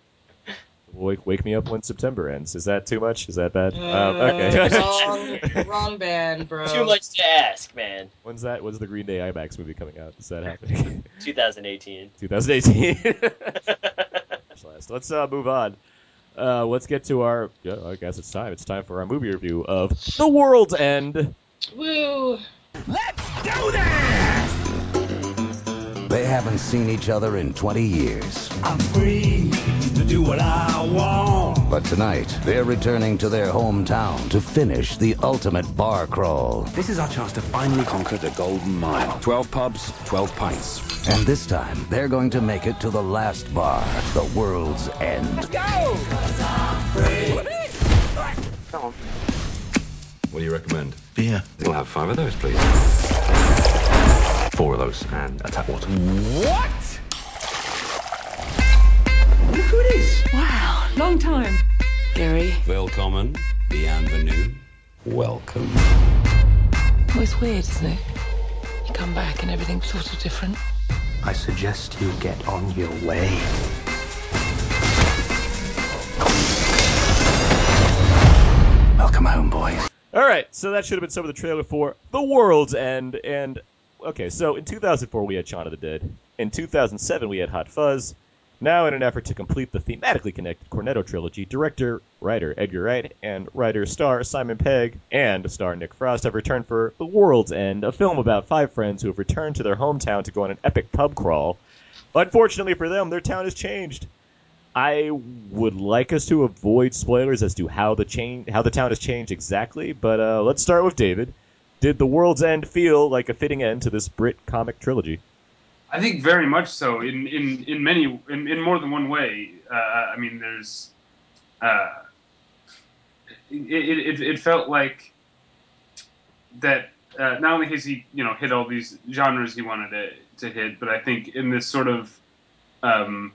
Wake, wake me up when September ends. Is that too much? Is that bad? um, Uh, okay. wrong, wrong band, bro. Too much to ask, man. When's that? When's the Green Day IMAX movie coming out? Is that happening? 2018. 2018. Last. Let's uh, move on. Uh, let's get to our. Yeah, I guess it's time. It's time for our movie review of The World's End. Woo. Let's do this! They haven't seen each other in 20 years. I'm free to do what I want. But tonight, they're returning to their hometown to finish the ultimate bar crawl. This is our chance to finally conquer the Golden Mile. 12 pubs, 12 pints. And this time, they're going to make it to the last bar, the world's end. Go! What do you recommend? Beer. We'll have five of those, please. Four of those and a tap water. What? Look who it is. Wow, long time. Gary. Willkommen, bienvenue, welcome. Well, it's weird, isn't it? You come back and everything's sort of different. I suggest you get on your way. Welcome home, boys. All right, so that should have been some of the trailer for The World's End. And okay, so in 2004 we had Shaun of the Dead. In 2007 we had Hot Fuzz. Now, in an effort to complete the thematically connected Cornetto trilogy, director, writer Edgar Wright and writer star Simon Pegg and star Nick Frost have returned for The World's End, a film about five friends who have returned to their hometown to go on an epic pub crawl. Unfortunately for them, their town has changed. I would like us to avoid spoilers as to how the change, how the town has changed exactly, but uh, let's start with David. Did The World's End feel like a fitting end to this Brit comic trilogy? I think very much so. In in in many in, in more than one way. Uh, I mean, there's. Uh, it, it it felt like that. Uh, not only has he you know hit all these genres he wanted to to hit, but I think in this sort of um,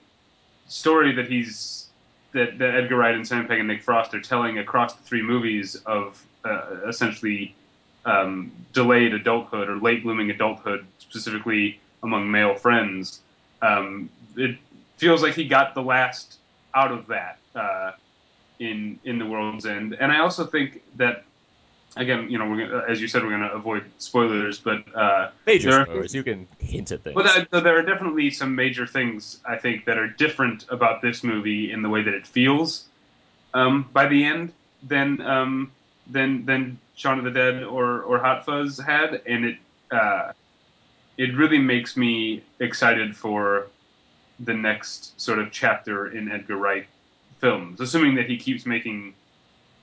story that he's that, that Edgar Wright and Sam Pegg and Nick Frost are telling across the three movies of uh, essentially um, delayed adulthood or late blooming adulthood, specifically among male friends. Um, it feels like he got the last out of that uh, in in the World's End, and I also think that again, you know, we're gonna, as you said, we're going to avoid spoilers, but uh, Major there are- spoilers. You can hint at things. But that, there are definitely some major things I think that are different about this movie in the way that it feels um, by the end than um, than than Shaun of the Dead or or Hot Fuzz had, and it uh, it really makes me excited for the next sort of chapter in Edgar Wright films, assuming that he keeps making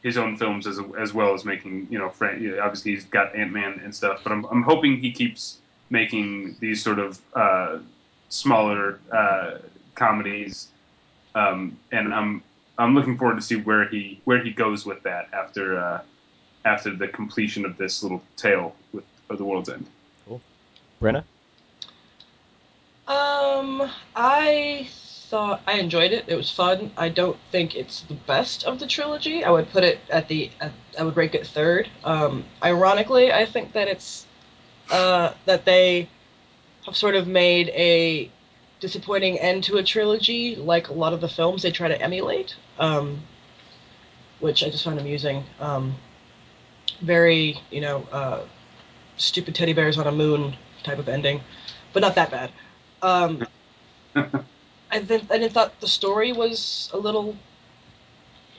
his own films as as well as making you know Fran- obviously he's got Ant Man and stuff, but I'm I'm hoping he keeps making these sort of uh, smaller uh, comedies, um, and I'm I'm looking forward to see where he where he goes with that after uh, after the completion of this little tale with of the world's end. Brenna? Um, I thought I enjoyed it. It was fun. I don't think it's the best of the trilogy. I would put it at the. At, I would rank it third. Um, ironically, I think that it's uh, that they have sort of made a disappointing end to a trilogy, like a lot of the films they try to emulate. Um, which I just find amusing. Um, very, you know, uh, stupid teddy bears on a moon type of ending, but not that bad. Um, I then I didn't thought the story was a little.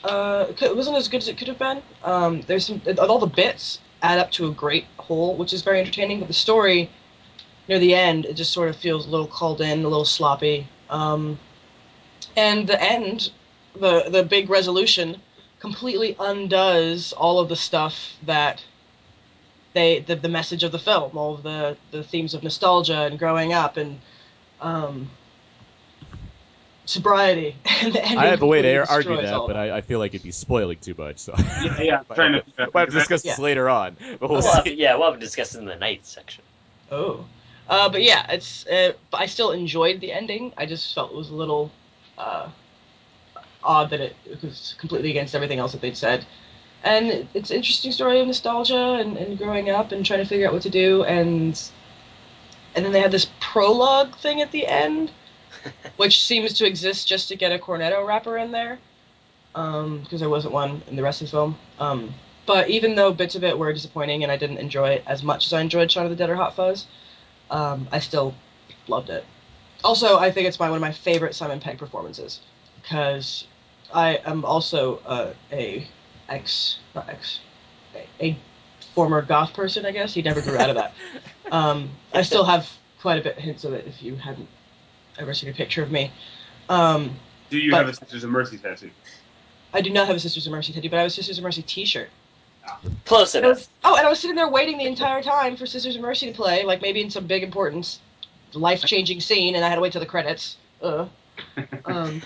Uh, it wasn't as good as it could have been. Um, there's some all the bits add up to a great whole, which is very entertaining. But the story near the end, it just sort of feels a little called in, a little sloppy. Um, and the end, the the big resolution, completely undoes all of the stuff that they the, the message of the film, all of the the themes of nostalgia and growing up and um, sobriety. And the I have a way to argue that, but I, I feel like it'd be spoiling too much. So Yeah, yeah, I'm trying have to. We'll have to discuss Yeah. this later on. But we'll We'll have, see. yeah, we'll have to discuss it in the night section. Oh, uh, but yeah, it's. Uh, but I still enjoyed the ending. I just felt it was a little uh, odd that it, it was completely against everything else that they'd said. And it's an interesting story of nostalgia and, and growing up and trying to figure out what to do. And and then they had this prologue thing at the end, which seems to exist just to get a cornetto wrapper in there. because there wasn't one in the rest of the film. Um, but even though bits of it were disappointing and I didn't enjoy it as much as I enjoyed Shaun of the Dead or Hot Fuzz, um, I still loved it. Also, I think it's my one of my favorite Simon Pegg performances because I am also uh, a ex not ex a, a former goth person. I guess he never grew out of that. Um, I still have quite a bit hints of it. If you hadn't ever seen a picture of me, um, Do you have a Sisters of Mercy tattoo? I do not have a Sisters of Mercy tattoo, but I have a Sisters of Mercy T-shirt. Close And enough. was- oh, and I was sitting there waiting the entire time for Sisters of Mercy to play, like maybe in some big important, life-changing scene, and I had to wait till the credits. Uh. Um,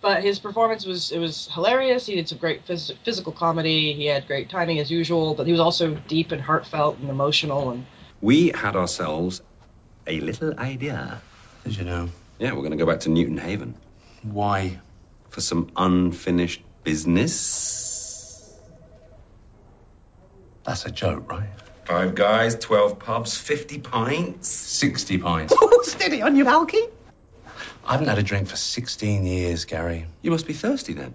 but his performance was it was hilarious. He did some great phys- physical comedy. He had great timing as usual, but he was also deep and heartfelt and emotional. And We had ourselves a little idea. Did you know? Yeah, we're going to go back to Newton Haven Why? for some unfinished business. That's a joke, right? Five guys, 12 pubs, 50 pints. 60 pints. Steady on you, Alky. I haven't had a drink for 16 years, Gary. You must be thirsty then.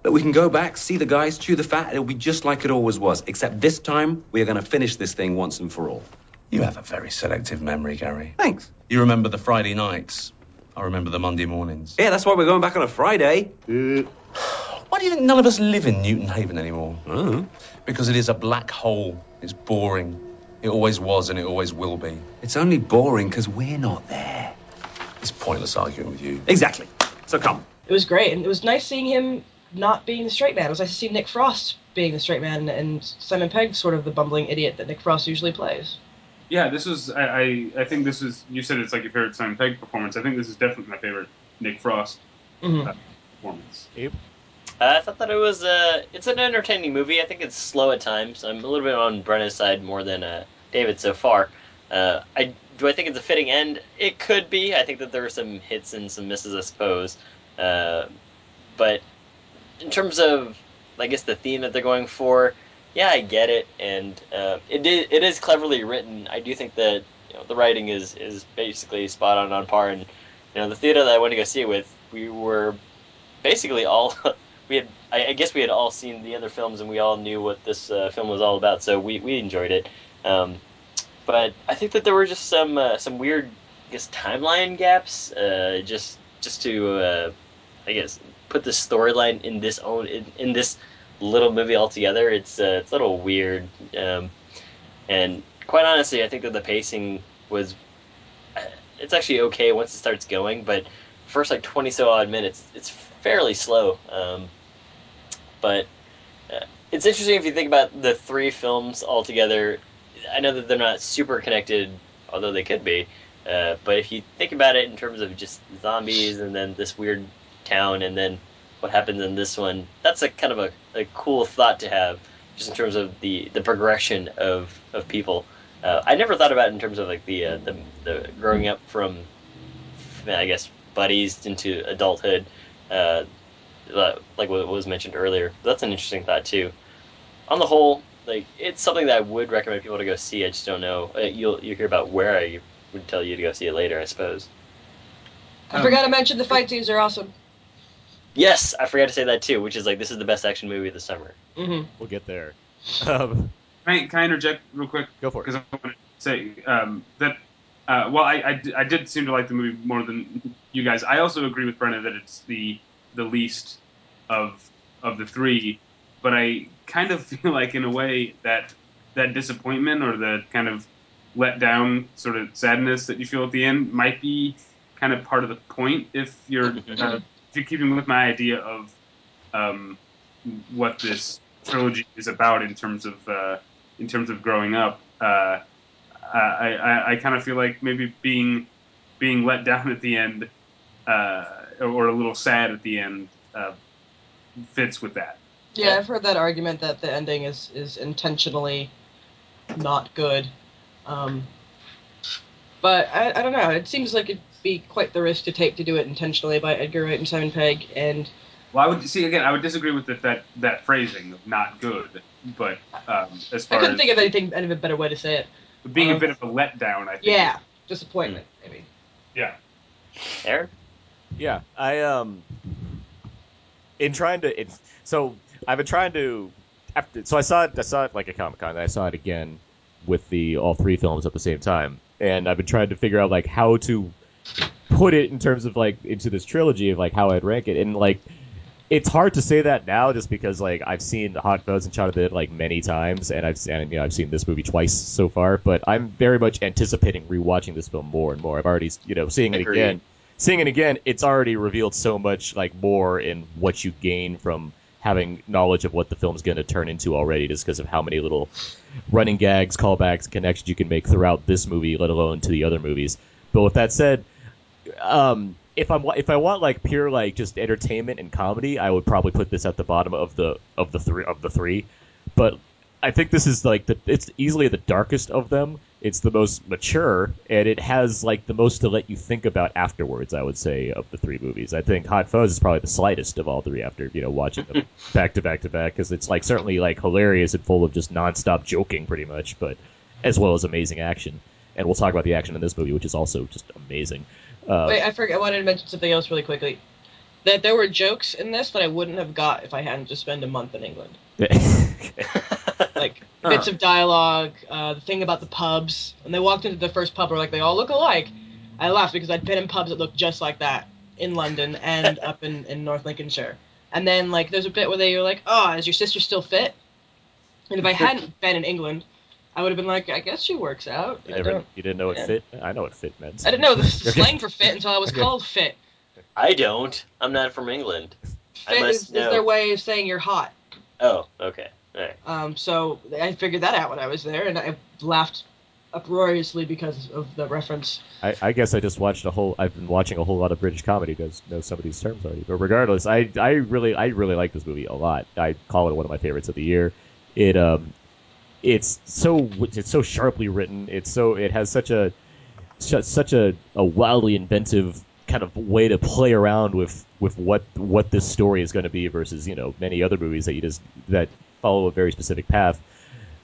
But we can go back, see the guys, chew the fat. It'll be just like it always was. Except this time, we are going to finish this thing once and for all. You have a very selective memory, Gary. Thanks. You remember the Friday nights. I remember the Monday mornings. Yeah, that's why we're going back on a Friday. Why do you think none of us live in Newton Haven anymore? Oh. Because it is a black hole. It's boring. It always was and it always will be. It's only boring because we're not there. It's pointless arguing with you. Exactly. So come. it was great, and it was nice seeing him not being the straight man. It was nice to see Nick Frost being the straight man, and Simon Pegg sort of the bumbling idiot that Nick Frost usually plays. Yeah, this was. I, I, I think this was. You said it's like your favorite Simon Pegg performance. I think this is definitely my favorite Nick Frost Mhm. uh, performance. Abe? Uh, I thought that it was uh, it's an entertaining movie. I think it's slow at times. I'm a little bit on Brenna's side more than uh, David so far. Uh, I do I think it's a fitting end. It could be. I think that there were some hits and some misses, I suppose. Uh, but in terms of, I guess the theme that they're going for, yeah, I get it, and uh, it it is cleverly written. I do think that you know, the writing is is basically spot on on par. And you know, the theater that I went to go see it with, we were basically all we had I, I guess we had all seen the other films and we all knew what this uh, film was all about so we, we enjoyed it um, but I think that there were just some uh, some weird I guess timeline gaps uh, just just to uh, I guess put the storyline in this own in, in this little movie altogether. It's uh, it's a little weird um, and quite honestly I think that the pacing was uh, it's actually okay once it starts going but first like 20 so odd minutes it's fairly slow um, but uh, it's interesting if you think about the three films all together i know that they're not super connected although they could be uh, but if you think about it in terms of just zombies and then this weird town and then what happens in this one that's a kind of a, a cool thought to have just in terms of the, the progression of, of people uh, i never thought about it in terms of like the, uh, the, the growing up from i guess buddies into adulthood uh, like what was mentioned earlier. That's an interesting thought too. On the whole, like it's something that I would recommend people to go see. I just don't know. Uh, You'll you hear about where I would tell you to go see it later, I suppose. I forgot to mention the fight scenes are awesome. Yes, I forgot to say that too, which is like this is the best action movie of the summer. hmm We'll get there. Um, Can I, can I interject real quick? Go for it. Because I want to say um, that. Uh, well, I did seem to like the movie more than you guys. I also agree with Brenna that it's the the least of of the three, but I kind of feel like in a way that that disappointment or the kind of let down sort of sadness that you feel at the end might be kind of part of the point if you're uh, if you're keeping with my idea of um, what this trilogy is about in terms of uh, in terms of growing up. Uh, I, I, I kind of feel like maybe being being let down at the end uh, or a little sad at the end uh, fits with that. Yeah, I've heard that argument that the ending is is intentionally not good. Um, but I, I don't know. It seems like it'd be quite the risk to take to do it intentionally by Edgar Wright and Simon Pegg. And Well, I would see again. I would disagree with the, that that phrasing of not good, but um, as I couldn't as think of anything any of a better way to say it. being a um, bit of a letdown, I think. Yeah, disappointment maybe. Yeah. Aaron? Yeah, I um, in trying to, in, so I've been trying to. After, so I saw it. I saw it like at Comic Con. I saw it again with the all three films at the same time, and I've been trying to figure out like how to put it in terms of like into this trilogy of like how I'd rank it, and like it's hard to say that now just because like I've seen Hot Fuzz and Shaun of the Dead like many times, and I've and, you know I've seen this movie twice so far, but I'm very much anticipating rewatching this film more and more. I've already you know seeing it again, seeing it again, it's already revealed so much like more in what you gain from having knowledge of what the film's going to turn into already, just because of how many little running gags, callbacks, connections you can make throughout this movie, let alone to the other movies. But with that said, um, if I'm if I want like pure like just entertainment and comedy, I would probably put this at the bottom of the of the three of the three. But I think this is like the it's easily the darkest of them. It's the most mature, and it has like the most to let you think about afterwards. I would say of the three movies, I think Hot Fuzz is probably the slightest of all three. After you know watching them back to back to back, because it's like certainly like hilarious and full of just nonstop joking, pretty much, but as well as amazing action. And we'll talk about the action in this movie, which is also just amazing. Uh, Wait, I forgot. I wanted to mention something else really quickly. That there were jokes in this that I wouldn't have got if I hadn't just spent a month in England. Like bits of dialogue, uh, the thing about the pubs. When they walked into the first pub, where like they all look alike. I laughed because I'd been in pubs that looked just like that in London and up in, in North Lincolnshire. And then like there's a bit where they were like, "Oh, is your sister still fit?" And if I hadn't been in England, I would have been like, "I guess she works out." you never you didn't know what yeah. fit? I know what fit meant. I didn't know the slang for fit until I was Okay. called fit. I don't. I'm not from England. I Fit must is, is know. their way of saying you're hot. Oh, okay. All right. Um, so I figured that out when I was there, and I laughed uproariously because of the reference. I, I guess I just watched a whole. I've been watching a whole lot of British comedy to know some of these terms already. But regardless, I I really I really like this movie a lot. I call it one of my favorites of the year. It um, it's so it's so sharply written. It's so it has such a such, such a, a wildly inventive kind of way to play around with with what what this story is going to be versus you know many other movies that you just that follow a very specific path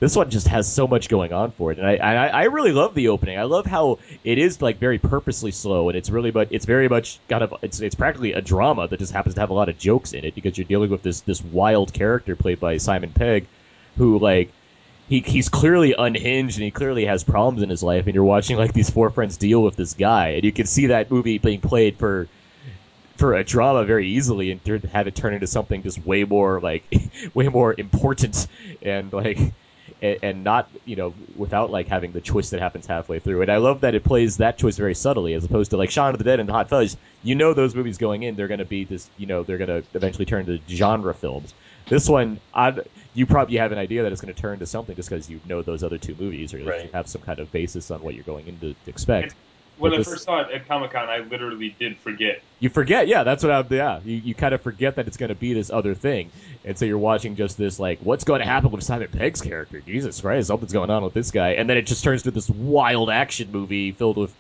this one just has so much going on for it, and I, I I really love the opening. I love how it is like very purposely slow, and it's really but it's very much kind of it's it's practically a drama that just happens to have a lot of jokes in it because you're dealing with this this wild character played by Simon Pegg, who like he he's clearly unhinged and he clearly has problems in his life, and you're watching like these four friends deal with this guy, and you can see that movie being played for for a drama very easily and tur- have it turn into something just way more like way more important and like and, and not you know without like having the twist that happens halfway through. And i love that it plays that twist very subtly as opposed to like Shaun of the Dead and Hot Fuzz. You know those movies going in they're going to be this you know they're going to eventually turn into genre films. This one i you probably have an idea that it's going to turn to something just because you know those other two movies or you have some kind of basis on what you're going in to, to expect When But I this- first saw it at Comic Con, I literally did forget. you forget, yeah, that's what I'm. Yeah, you, you kind of forget that it's going to be this other thing, and so you're watching just this like, what's going to happen with Simon Pegg's character? Jesus Christ, something's going on with this guy, and then it just turns to this wild action movie filled with.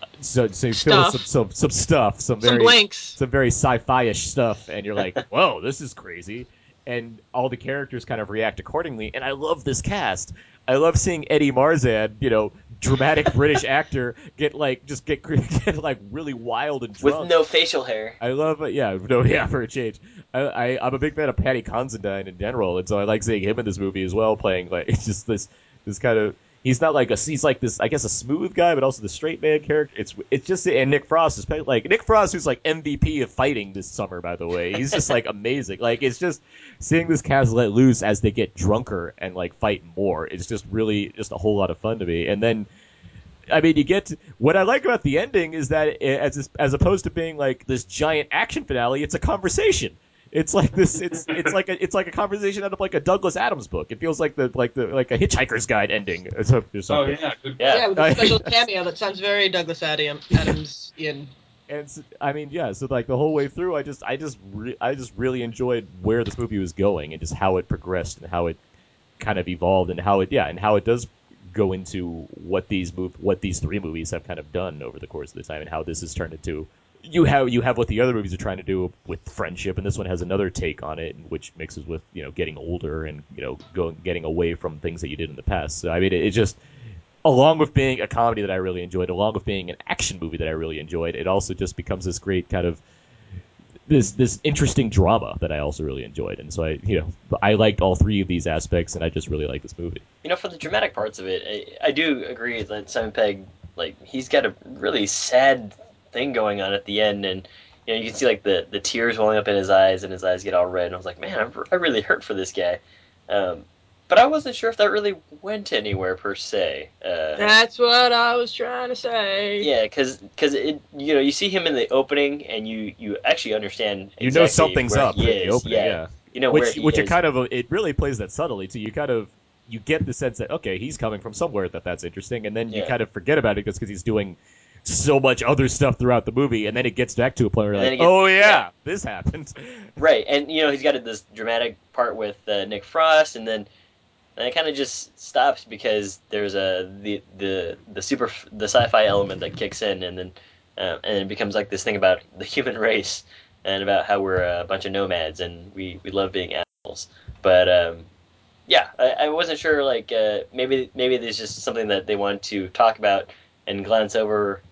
uh, So, so filled with Stuff. some, some some stuff, some Some very blanks. some very sci-fi-ish stuff, and you're like, "Whoa, this is crazy!" And all the characters kind of react accordingly. And I love this cast. I love seeing Eddie Marsan, you know, dramatic British actor, get like just get get like really wild and drunk. With no facial hair. I love it. Yeah, no, yeah, for a change. I, I I'm a big fan of Paddy Considine in general, and so I like seeing him in this movie as well, playing like just this this kind of. He's not like a he's like this I guess a smooth guy, but also the straight man character. It's it's just and Nick Frost is like Nick Frost, who's like MVP of fighting this summer. By the way, he's just like amazing. Like it's just seeing this cast let loose as they get drunker and like fight more. It's just really just a whole lot of fun to me. And then I mean, you get to, what I like about the ending is that it, as as opposed to being like this giant action finale, it's a conversation. It's like this. It's it's like a it's like a conversation out of like a Douglas Adams book. It feels like the like the like a Hitchhiker's Guide ending or so- or Oh yeah, good. Yeah, with a I- special cameo that sounds very Douglas Adam, Adams in. And I mean, yeah. So like the whole way through, I just I just re- I just really enjoyed where this movie was going and just how it progressed and how it kind of evolved and how it yeah and how it does go into what these move what these three movies have kind of done over the course of the time and how this has turned into you have you have what the other movies are trying to do with friendship and this one has another take on it which mixes with you know getting older and you know going getting away from things that you did in the past so i mean it, it just along with being a comedy that i really enjoyed along with being an action movie that i really enjoyed it also just becomes this great kind of this this interesting drama that I also really enjoyed, and so I you know I liked all three of these aspects, and I just really like this movie. You know, for the dramatic parts of it, I, I do agree that Simon Pegg, like, he's got a really sad thing going on at the end, and you know, you can see like the the tears welling up in his eyes, and his eyes get all red. And I was like, man, I'm, I really hurt for this guy. Um, but I wasn't sure if that really went anywhere per se. Uh, That's what I was trying to say. yeah, because because it you know you see him in the opening, and you you actually understand. You know something's up he in the opening, yeah. yeah. You know where which he which it is. kind of it really plays that subtly too. You kind of you get the sense that okay, he's coming from somewhere that that's interesting, and then you Yeah. kind of forget about it just because he's doing so much other stuff throughout the movie, and then it gets back to a point where like, gets- oh yeah, yeah. this happened. Right, and you know he's got this dramatic part with uh, Nick Frost, and then and it kind of just stops because there's a the the the super the sci-fi element that kicks in, and then uh, and it becomes like this thing about the human race and about how we're a bunch of nomads and we we love being animals. But um, yeah, I, I wasn't sure like uh, maybe maybe there's just something that they want to talk about and glance over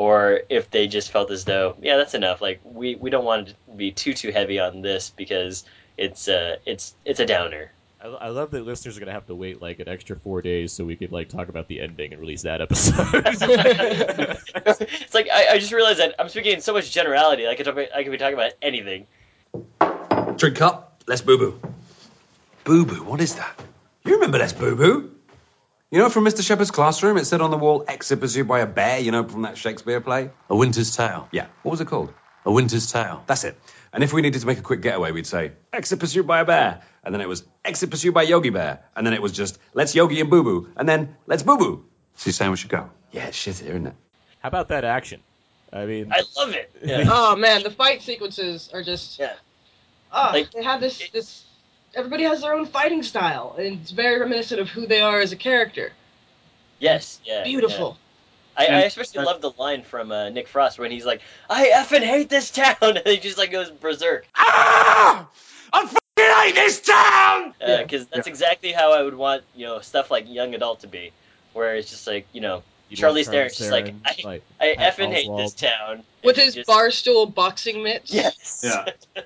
or if they just felt as though yeah that's enough like we, we don't want to be too too heavy on this because it's uh it's it's a downer I, I love that listeners are gonna have to wait like an extra four days so we could like talk about the ending and release that episode. it's like I, I just realized that I'm speaking in so much generality I could talk, I could be talking about anything Drink up. Let's boo boo. Boo boo? What is that? You remember Les Boo Boo? You know, from Mr. Shepherd's classroom, it said on the wall, exit pursued by a bear, you know, from that Shakespeare play? A Winter's Tale. Yeah. What was it called? A Winter's Tale. That's it. And if we needed to make a quick getaway, we'd say, exit pursued by a bear. And then it was, exit pursued by Yogi Bear. And then it was just, let's Yogi and Boo Boo. And then, let's Boo Boo. So you're saying we should go? Yeah, it's shit here, isn't it? How about that action? I mean, I love it yeah Oh man, the fight sequences are just. Yeah. Oh, Like- they have this this. Everybody has their own fighting style, and it's very reminiscent of who they are as a character. yes yeah Beautiful. yeah. I, I especially love the line from uh, Nick Frost when he's like I effing hate this town and he just like goes berserk Ah! I fucking hate this town! because that's exactly how I would want you know stuff like young adult to be where it's just like you know you Charlie want Theron's just like, I- like I Pat effing hate this town With his just- barstool boxing mitts. yes Yeah.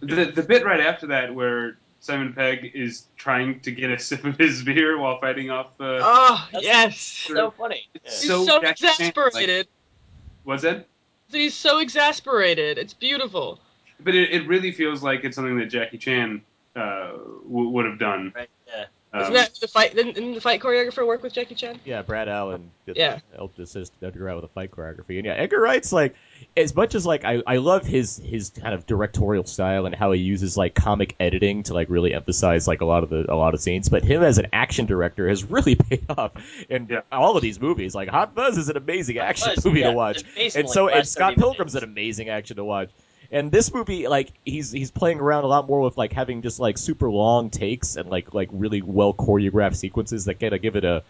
The the bit right after that where Simon Pegg is trying to get a sip of his beer while fighting off the. Oh yes. so funny Yeah. He's so so, Jackie Chan, like- exasperated. Was it? He's so exasperated. It's beautiful. But it, it really feels like it's something that Jackie Chan uh, w- would have done. right yeah Um, Isn't that the fight? Didn't, didn't the fight choreographer work with Jackie Chan? Yeah, Brad Allan did- Yeah. helped assist Edgar Wright with the fight choreography. And yeah, Edgar Wright's like as much as like I, I love his his kind of directorial style and how he uses like comic editing to like really emphasize like a lot of the a lot of scenes, but him as an action director has really paid off in Yeah. all of these movies. Like Hot Fuzz is an amazing action Fuzz, movie yeah, to watch. And so and Scott 30 Pilgrim's an amazing action to watch. And this movie, like he's he's playing around a lot more with like having just like super long takes and like like really well choreographed sequences that kind of give it a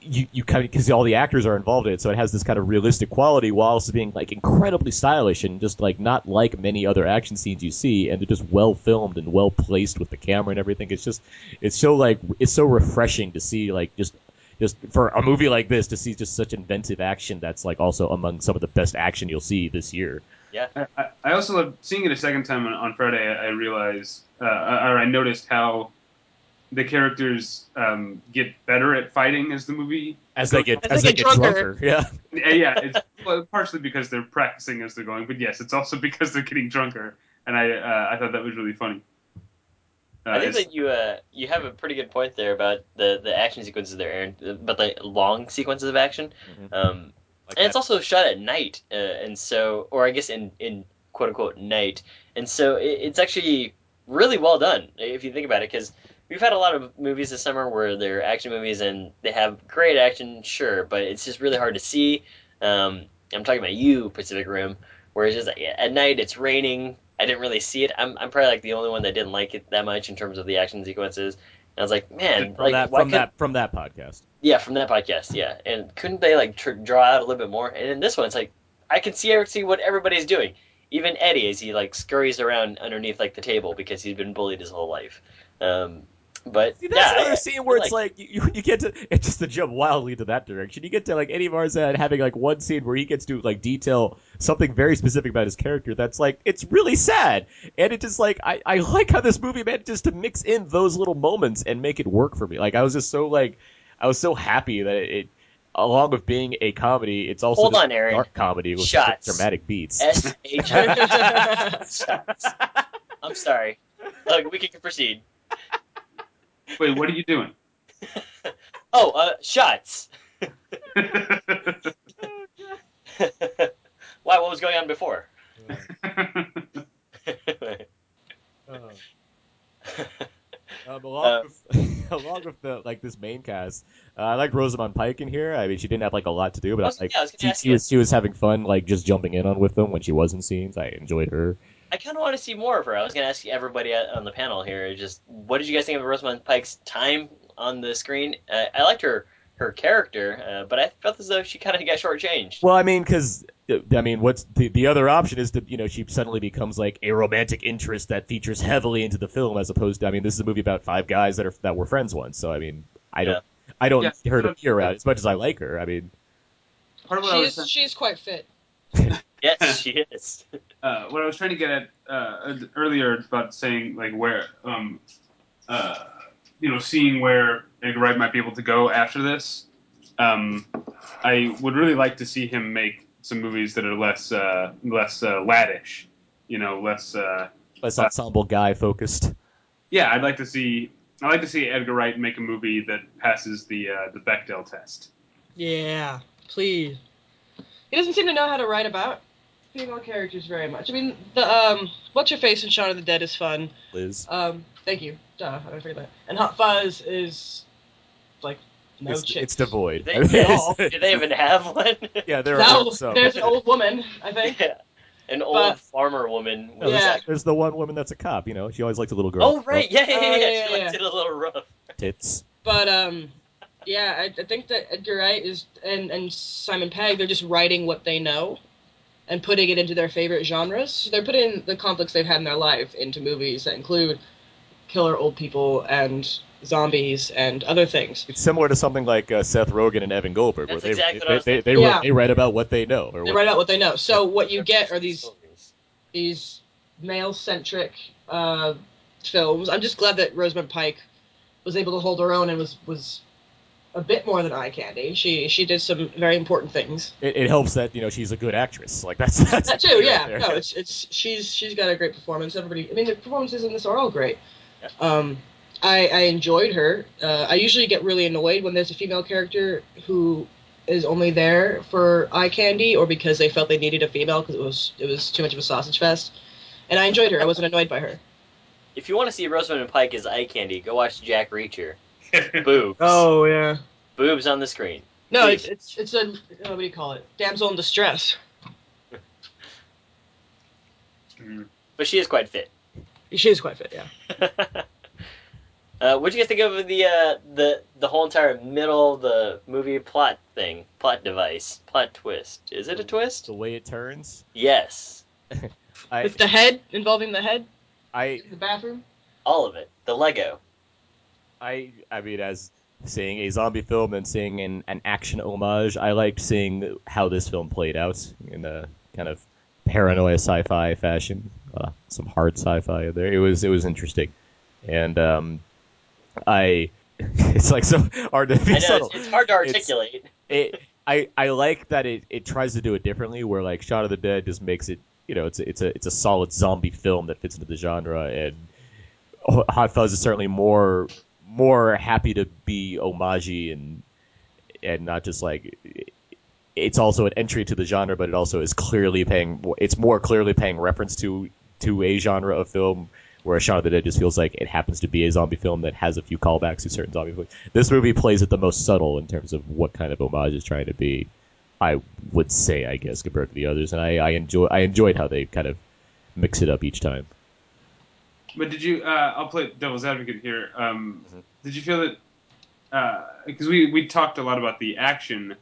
you you kind of because all the actors are involved in it, so it has this kind of realistic quality while also being like incredibly stylish and just like not like many other action scenes you see, and they're just well filmed and well placed with the camera and everything. It's just it's so like it's so refreshing to see like just just for a movie like this to see just such inventive action that's like also among some of the best action you'll see this year. I, I- I also love seeing it a second time on, on Friday. I, I realized, uh, or I noticed how the characters um, get better at fighting as the movie. As they get As as, they they get get drunker. drunker, yeah. Yeah, yeah, it's well, partially because they're practicing as they're going, but yes, it's also because they're getting drunker. And I, uh, I thought that was really funny. Uh, I think that you uh you have a pretty good point there about the the action sequences there, Aaron, but the long sequences of action. Mhm. Um, Like and it's also shot at night, uh, and so, or I guess in in quote unquote night, and so it, it's actually really well done if you think about it, because we've had a lot of movies this summer where they're action movies and they have great action, sure, but it's just really hard to see. Um, I'm talking about you, Pacific Rim, where it's just like, at night it's raining. I didn't really see it. I'm, I'm probably like the only one that didn't like it that much in terms of the action sequences. And I was like, man, from like that from that from that podcast. yeah, from that podcast, yeah. And couldn't they like tr- draw out a little bit more? And in this one, it's like I can see see what everybody's doing. Even Eddie, as he like scurries around underneath like the table because he's been bullied his whole life. Um, But See, that's yeah, another I- scene where I it's like you, you get to it's just to jump wildly into that direction. You get to like Eddie Marsan having like one scene where he gets to like detail something very specific about his character. That's like it's really sad, and it just like I, I like how this movie manages to mix in those little moments and make it work for me. Like I was just so like I was so happy that it. it Along with being a comedy, it's also Hold on, Aaron. dark comedy with Shots. dramatic beats. S H. I'm sorry. Look, we can proceed. Wait, what are you doing? Oh, uh, shots. Why? What was going on before? Um, along, Uh, with, along with the like this main cast, uh, I liked Rosamund Pike in here. I mean, she didn't have like a lot to do, but I was like, yeah, I was she, she was she was having fun, like just jumping in on with them when she was in scenes. I enjoyed her. I kind of want to see more of her. I was going to ask everybody on the panel here, just what did you guys think of Rosamund Pike's time on the screen? Uh, I liked her her character, uh, but I felt as though she kind of got shortchanged. Well, I mean, because I mean, what's the the other option is to you know she suddenly becomes like a romantic interest that features heavily into the film, as opposed to I mean, this is a movie about five guys that are that were friends once. So I mean, I don't I don't Yeah. need her to be around as much as I like her. I mean, Part of what I was She's she's quite fit. Yes, she is. uh, what I was trying to get at uh, earlier about saying like where um, uh, you know seeing where Edgar Wright might be able to go after this. Um, I would really like to see him make some movies that are less uh, less uh, laddish, you know, less. Uh, less ensemble guy focused. yeah, I'd like to see. I'd like to see Edgar Wright make a movie that passes the uh, the Bechdel test. Yeah, please. He doesn't seem to know how to write about female characters very much. I mean, the um, what's your face in Shaun of the Dead is fun. Liz. Um, thank you. Duh, I forget that. And Hot Fuzz is like no it's, chick. it's devoid. They, I they, it's- do they even have one? yeah, there No, are some. there's an old woman, I think. Yeah. An old But- farmer woman. No, with there's, Yeah. there's the one woman that's a cop. You know, she always liked a little girl. Oh right, yeah, yeah, Oh, yeah. yeah, yeah. yeah, She yeah. liked it a little rough. Tits. But um, yeah, I, I think that Edgar Wright is and and Simon Pegg they're just writing what they know, and putting it into their favorite genres. So they're putting the conflicts they've had in their life into movies that include killer old people and zombies and other things. It's similar to something like uh, Seth Rogen and Evan Goldberg, That's where they exactly what they, they, they, write, Yeah. they write about what they know. Or They write out what they know. So what you get are these these male centric uh, films. I'm just glad that Rosamund Pike was able to hold her own and was was a bit more than eye candy. She she did some very important things. it, it helps that you know she's a good actress. Like that's that's That too, key right yeah. No, it's it's she's she's got a great performance. Everybody, I mean, the performances in this are all great. Um, I I enjoyed her. Uh, I usually get really annoyed when there's a female character who is only there for eye candy or because they felt they needed a female because it was it was too much of a sausage fest. And I enjoyed her. I wasn't annoyed by her. If you want to see Rosamund Pike as eye candy, go watch Jack Reacher. Boobs. Oh yeah. Boobs on the screen. No, it's it's it's a uh, what do you call it? Damsel in distress. But she is quite fit. She is quite fit, yeah. Uh, what do you guys think of the uh, the the whole entire middle of the movie plot thing, plot device, plot twist? Is it a twist? The way it turns. Yes, I With the head involving the head I the bathroom. all of it. The Lego. I I mean as seeing a zombie film and seeing an, an action homage, I liked seeing how this film played out in a kind of paranoia sci-fi fashion. Uh, some hard sci-fi there. It was it was interesting, and um, I it's like so hard to be I know subtle. it's, it's hard to It's- articulate. it I I like that it, it tries to do it differently where like Shaun of the Dead just makes it you know it's a, it's a it's a solid zombie film that fits into the genre and Hot Fuzz is certainly more more happy to be homagey and and not just like it's also an entry to the genre but it also is clearly paying it's more clearly paying reference to to a genre of film where Shaun of the Dead just feels like it happens to be a zombie film that has a few callbacks to certain zombie films. This movie plays it the most subtle in terms of what kind of homage it's trying to be. I would say, I guess, compared to the others, and I, I enjoy I enjoyed how they kind of mix it up each time. But did you? Uh, I'll play devil's advocate here. Um, Did you feel that? Because we we talked a lot about the action.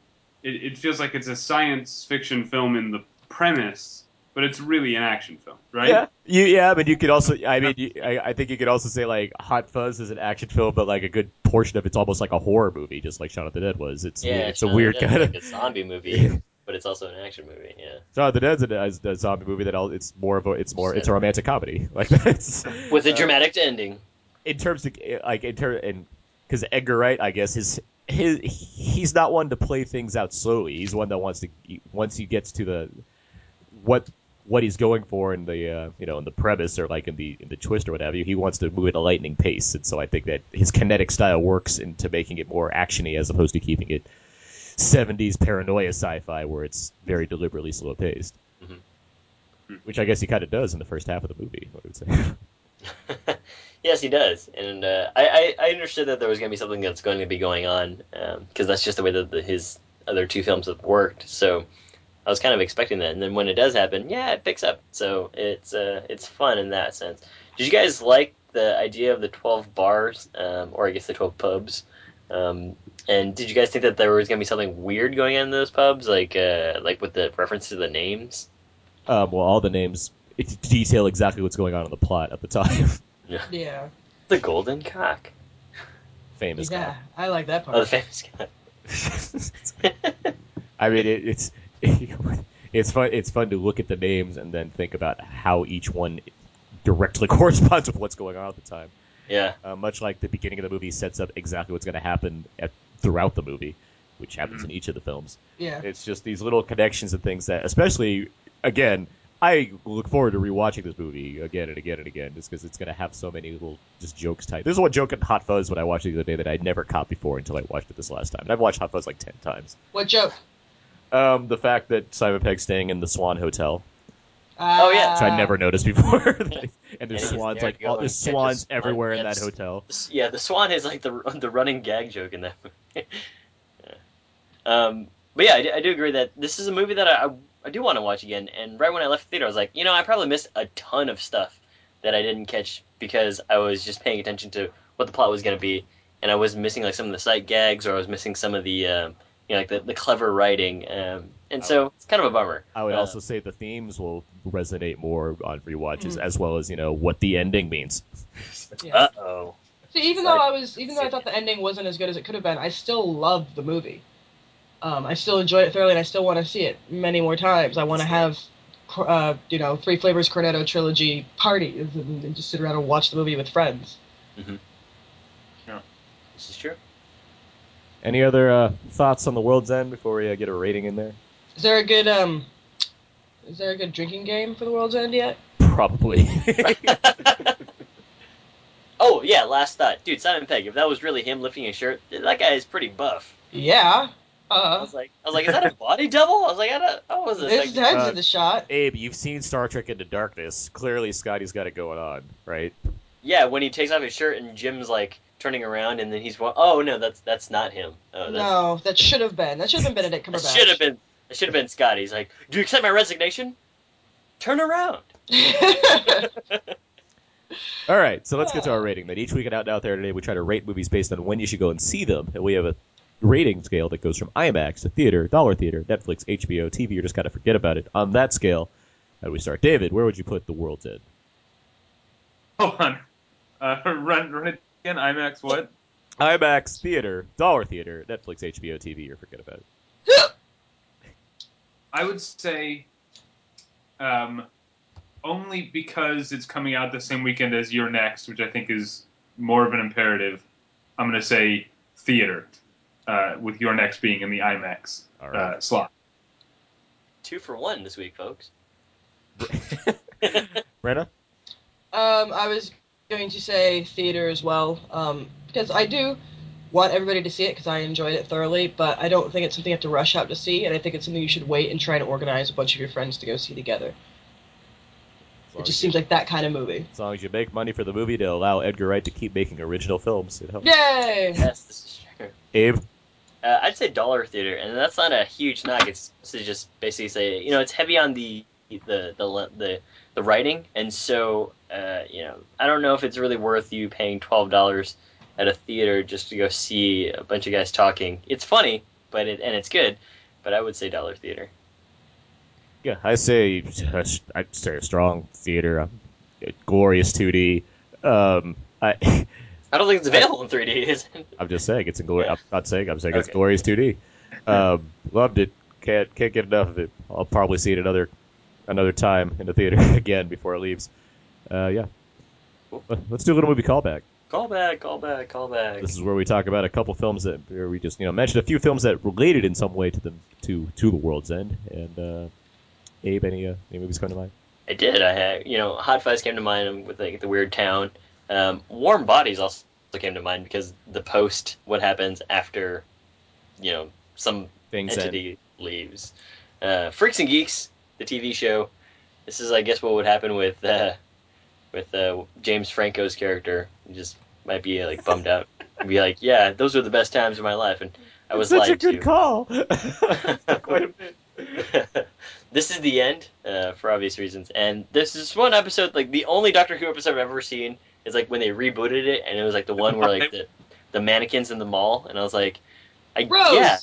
It, it feels like it's a science fiction film in the premise, but it's really an action film, right? Yeah, you, yeah, but you could also, I mean, you, I, I think you could also say like Hot Fuzz is an action film, but like a good portion of it's almost like a horror movie, just like Shaun of the Dead was. It's Yeah, it's a Shaun of the weird Dead's kind like of a zombie movie, but it's also an action movie. Yeah, Shaun of the Dead's a, is a zombie movie that all, it's more of a it's more it's a romantic comedy like that's with a uh, dramatic ending. in terms of like in terms and because Edgar Wright, I guess his his he's not one to play things out slowly. He's one that wants to once he gets to the what what he's going for in the uh, you know in the premise or like in the in the twist or whatever. He wants to move at a lightning pace, and so I think that his kinetic style works into making it more actiony as opposed to keeping it 70s paranoia sci-fi where it's very deliberately slow paced. Which I guess he kind of does in the first half of the movie. I would say. Yes, he does, and uh, I, I I understood that there was going to be something that's going to be going on because that's just the way that the, his other two films have worked. So I was kind of expecting that, and then when it does happen, yeah, it picks up. So it's uh, it's fun in that sense. Did you guys like the idea of the twelve bars, um, or I guess the twelve pubs? Um, and did you guys think that there was going to be something weird going on in those pubs, like uh, like with the reference to the names? Um, well, all the names it detail exactly what's going on in the plot at the time. Yeah. Yeah. The Golden Cock. Famous yeah, guy. I like that part. Oh, the famous guy. I mean, it, it's it's fun. It's fun to look at the names and then think about how each one directly corresponds with what's going on at the time. Yeah. Uh, much like the beginning of the movie sets up exactly what's going to happen at, throughout the movie, which happens in each of the films. Yeah. It's just these little connections and things that, especially again, I look forward to rewatching this movie again and again and again, just because it's going to have so many little just jokes type. There's one joke in Hot Fuzz when I watched it the other day that I'd never caught before until I watched it this last time. And I've watched Hot Fuzz like ten times. What joke? Um, the fact that Simon Pegg's staying in the Swan Hotel, Oh yeah. which I never noticed before, and there's And swans there like all, and there's swans swan. everywhere in that hotel. Yeah, the swan is like the the running gag joke in that movie. Yeah. um, but yeah, I do, I do agree that this is a movie that I, I, I do want to watch again. And right when I left the theater, I was like, you know, I probably missed a ton of stuff that I didn't catch because I was just paying attention to what the plot was going to be, and I was missing like some of the sight gags, or I was missing some of the um, you know like the, the clever writing, um, and so it's kind of a bummer. I would Uh, also say the themes will resonate more on rewatches, Mm. as well as you know what the ending means. Yeah. Uh oh. See, even though I was, even though I thought the ending wasn't as good as it could have been, I still loved the movie. Um, I still enjoyed it thoroughly, and I still want to see it many more times. I want to have, uh, you know, Three Flavors Cornetto trilogy parties and, and just sit around and watch the movie with friends. Mm-hmm. Yeah, this is true. Any other uh, thoughts on the World's End before we uh, get a rating in there? Is there a good um? Is there a good drinking game for the World's End yet? Probably. Oh yeah, last thought, dude. Simon Pegg. If that was really him lifting his shirt, that guy is pretty buff. Yeah. Uh, I was like, I was like, is that a body double? I was like, I don't, how was this? his Like, head's uh, in the shot. Abe, you've seen Star Trek Into Darkness. Clearly, Scotty's got it going on, right? yeah, when he takes off his shirt and Jim's like turning around, and then he's, wa- oh no, that's that's not him. Oh, that's, No, that should have been. That should have been Benedict Cumberbatch. should have been. It should have been Scotty. He's like, do you accept my resignation? Turn around. All right, so let's get to our rating. That each week at Out and Out There today, we try to rate movies based on when you should go and see them, and we have a rating scale that goes from IMAX to theater, dollar theater, Netflix, HBO, TV. You just got to forget about it. On that scale, how do we start? David, where would you put The World's End? Hold on. Uh, run, run it again. IMAX. What? IMAX, theater, dollar theater, Netflix, HBO, TV, or forget about it. I would say, um, only because it's coming out the same weekend as You're Next, which I think is more of an imperative. I'm going to say theater, uh, with You're Next being in the IMAX All right. uh, slot. Two for one this week, folks. Brenna? Um, I was going to say theater as well, um, because I do want everybody to see it because I enjoyed it thoroughly, but I don't think it's something you have to rush out to see, and I think it's something you should wait and try to organize a bunch of your friends to go see together. It just seems you- like that kind of movie. As long as you make money for the movie to allow Edgar Wright to keep making original films, it helps. Yay! yes, this is true. Abe? Uh, I'd say dollar theater, and that's not a huge knock. It's to just basically say, you know, it's heavy on the the the the, the writing, and so uh, you know, I don't know if it's really worth you paying twelve dollars at a theater just to go see a bunch of guys talking. It's funny, but it and it's good, but I would say dollar theater. Yeah, I say I'd say a strong theater, um, glorious 2D. Um, I I don't think it's available in 3D. Is it? I'm just saying it's in glorious. I'm not saying I'm saying it's glorious 2D. Um, loved it. Can't can't get enough of it. I'll probably see it another another time in the theater again before it leaves. Uh, yeah. Let- Let's do a little movie callback. Call back, call back, call back. This is where we talk about a couple films that where we just you know mentioned a few films that related in some way to them to to the world's end. And uh, Abe, any uh, any movies come to mind? I did. I had, you know, Hot Fuzz came to mind with like the weird town. Um, Warm Bodies also came to mind because the post, what happens after, you know, some Things entity leaves. Uh, Freaks and Geeks, the TV show. This is, I guess, what would happen with uh, with uh, James Franco's character. He just might be like bummed out. and be like, yeah, those were the best times of my life, and I was Such a good to. call. Quite a bit. this is the end, uh, for obvious reasons. And this is one episode, like the only Doctor Who episode I've ever seen is like when they rebooted it, and it was like the one where like the, the mannequins in the mall, and I was like, I Rose. yeah,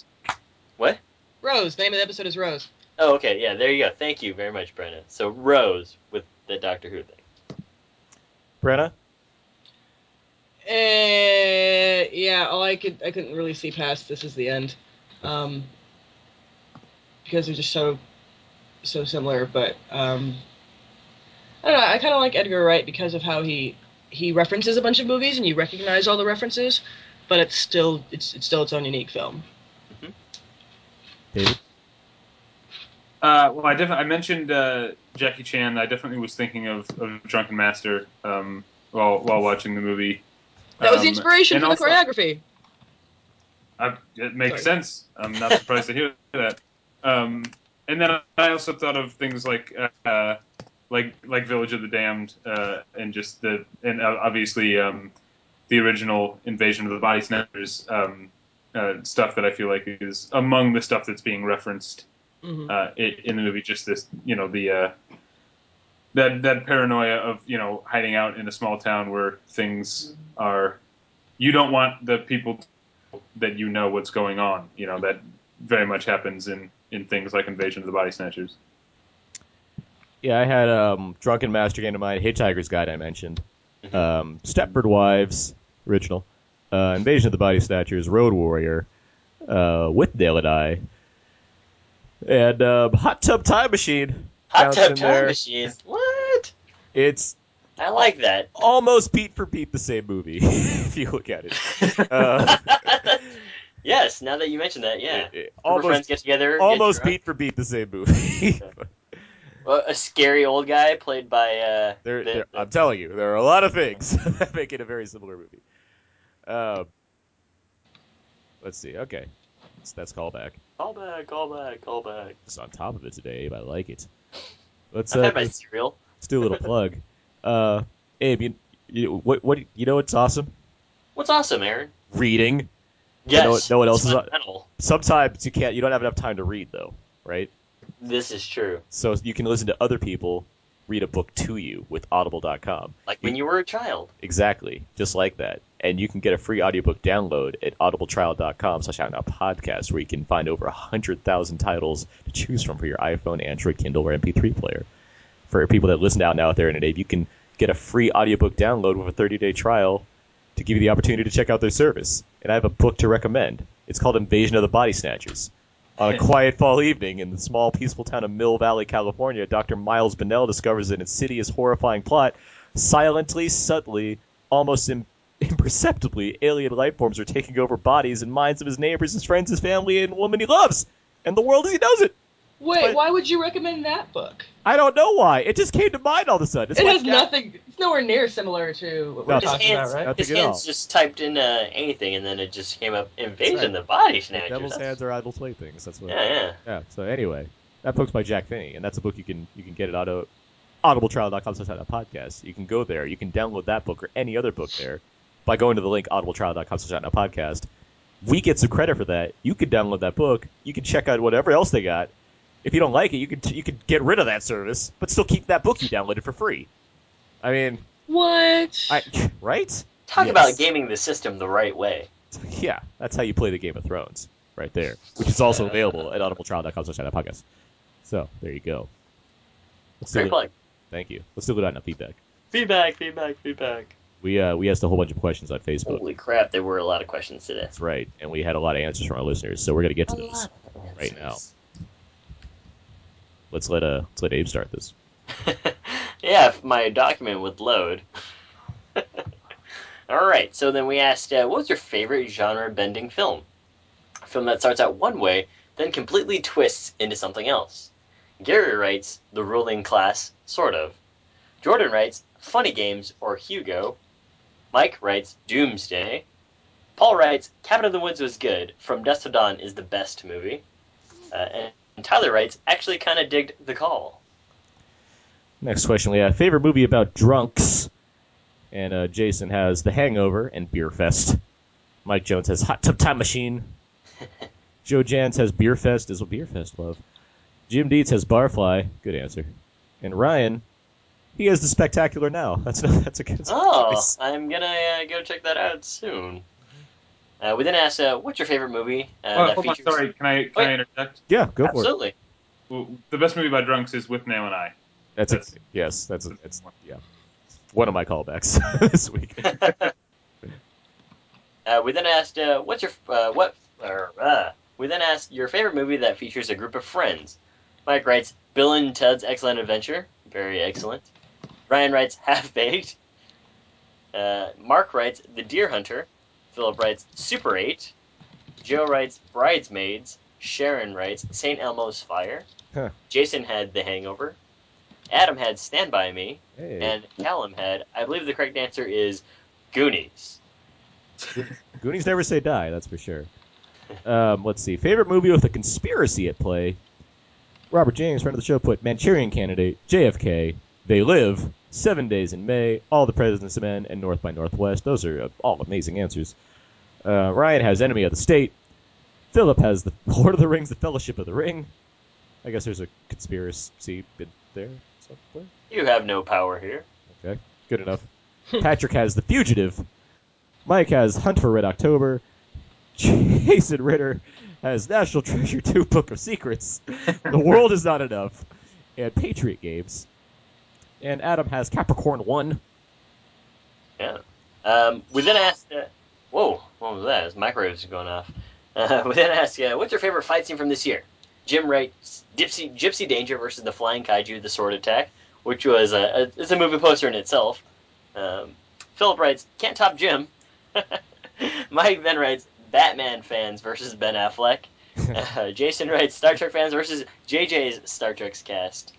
what? Rose. The name of the episode is Rose. Oh, okay, yeah, there you go. Thank you very much, Brenna. So Rose with the Doctor Who thing. Brenna? Uh, yeah, all I could I couldn't really see past this is the end, um, because they're just so so similar. But um, I don't know. I kind of like Edgar Wright because of how he he references a bunch of movies and you recognize all the references, but it's still it's it's still its own unique film. Uh, well, I definitely I mentioned uh, Jackie Chan. I definitely was thinking of, of Drunken Master um, while while watching the movie. That was the Um, inspiration and for the also- choreography. I, it makes Sorry. sense. I'm not surprised to hear that. Um, and then I also thought of things like uh, like like Village of the Damned uh, and just the and obviously um, the original Invasion of the Body Snatchers um, uh, stuff that I feel like is among the stuff that's being referenced Mhm. uh, i- in the movie. Just this, you know, the uh, that that paranoia of you know hiding out in a small town where things are. You don't want the people that you know what's going on. You know that very much happens in in things like Invasion of the Body Snatchers. Yeah, I had um, Drunken Master came to mind. Hitchhiker's Guide I mentioned. Um, Stepford Wives original. Uh, Invasion of the Body Snatchers. Road Warrior. Uh, Withnail and I. And um, Hot Tub Time Machine. Hot Tub Time there. Machine. What? It's I like that. almost beat for beat the same movie if you look at it. Uh, yes, now that you mention that, yeah. Group of almost- friends get together. almost drunk. beat for beat the same movie. Well, a scary old guy played by. Uh, There, the- there- I'm telling you, there are a lot of things that make it a very similar movie. Um, let's see. Okay, that's, that's callback. Call back, call back, call back. Just on top of it today, Abe. I like it. Let's uh, let's, cereal. let's do a little plug. Uh, Abe, you, you what what you know what's awesome? What's awesome, Aaron? Reading. Yes. Know, what- know else is? fundamental. Sometimes you can't. You don't have enough time to read though, right? This is true. So you can listen to other people read a book to you with Audible.com. Like when you were a child. Exactly, just like that. And you can get a free audiobook download at audibletrial.com slash out now podcast, where you can find over 100,000 titles to choose from for your iPhone, Android, Kindle, or MP3 player. For people that listen out now out there in Dave, you can get a free audiobook download with a 30-day trial to give you the opportunity to check out their service. And I have a book to recommend. It's called Invasion of the Body Snatchers. On a quiet fall evening in the small, peaceful town of Mill Valley, California, Dr. Miles Bennell discovers an insidious, horrifying plot. Silently, subtly, almost im- imperceptibly, alien life forms are taking over bodies and minds of his neighbors, his friends, his family, and woman he loves, and the world as he knows it. Wait, But- why would you recommend that book? I don't know why. It just came to mind all of a sudden. It's it like- has nothing. It's nowhere near similar to what we're His talking hands, about, right? His hands all. just typed in uh, anything, and then it just came up Invasion right. of the Body The Snatchers. Devil's That's- hands are idle playthings. That's what. Yeah, yeah. Yeah. So anyway, that book's by Jack Finney, and that's a book you can you can get at auto audibletrial.com slash podcast. You can go there. You can download that book or any other book there by going to the link audibletrial.com slash podcast. We get some credit for that. You can download that book. You can check out whatever else they got. If you don't like it, you could you can get rid of that service, but still keep that book you downloaded for free. I mean, What? I right? Talk Yes. about gaming the system the right way. Yeah, that's how you play the Game of Thrones, right there, which is also available at audibletrial.com slash podcast. So there you go. Let's Great do plug. Thank you. Let's do it on the feedback. Feedback, feedback, feedback. We uh, we asked a whole bunch of questions on Facebook. Holy crap, there were a lot of questions today. That's right, and we had a lot of answers from our listeners. So we're gonna get to those right now. Let's let uh let's let Abe start this. Yeah, if my document would load. All right, so then we asked, uh, what was your favorite genre-bending film? A film that starts out one way, then completely twists into something else. Gary writes, The Ruling Class, sort of. Jordan writes, Funny Games or Hugo. Mike writes, Doomsday. Paul writes, Cabin in the Woods was good. From Dusk to Dawn is the best movie. Uh, and, and Tyler writes, actually kind of digged The Call. Next question we have favorite movie about drunks, and uh, Jason has The Hangover and Beerfest. Mike Jones has Hot Tub Time Machine. Joe Jans has Beerfest is what Beerfest love. Jim Dietz has Barfly. Good answer. And Ryan, he has the Spectacular Now. That's not, that's a good Oh, choice. I'm gonna uh, go check that out soon. Uh, we then asked, uh, "What's your favorite movie?" Uh, Oh, that hold on, sorry. Can I can Wait. I interject? Yeah, go for it. Absolutely. The best movie about drunks is Withnail and I. That's, That's- it. Yes, that's that's yeah. One of my callbacks this week. Uh, we then asked, uh, "What's your uh, what?" Or, uh, we then asked your favorite movie that features a group of friends. Mike writes, "Bill and Ted's Excellent Adventure." Very excellent. Ryan writes, "Half Baked." Uh, Mark writes, "The Deer Hunter." Philip writes, "Super 8." Joe writes, "Bridesmaids." Sharon writes, "St. Elmo's Fire." Huh. Jason had The Hangover. Adam had Stand By Me. Hey. And Callum had, I believe the correct answer is Goonies. Goonies never say die, that's for sure. Um, let's see. Favorite movie with a conspiracy at play? Robert James, friend of the show, put Manchurian Candidate, JFK, They Live, Seven Days in May, All the President's of Men, and North by Northwest. Those are uh, all amazing answers. Uh, Ryan has Enemy of the State. Philip has The Lord of the Rings, The Fellowship of the Ring. I guess there's a conspiracy bit there somewhere. You have no power here. Okay, good enough. Patrick has The Fugitive. Mike has Hunt for Red October. Jason Ritter has National Treasure 2 Book of Secrets. the World is Not Enough. And Patriot Games. And Adam has Capricorn 1. Yeah. Um, we then asked, uh, whoa, what was that? His microwaves going off. Uh, we then asked, uh, what's your favorite fight scene from this year? Jim writes, Gypsy, Gypsy Danger versus the Flying Kaiju, The Sword Attack, which was a, a it's a movie poster in itself. Um, Philip writes, can't top Jim. Mike then writes, Batman fans versus Ben Affleck. Uh, Jason writes, Star Trek fans versus JJ's Star Trek's cast.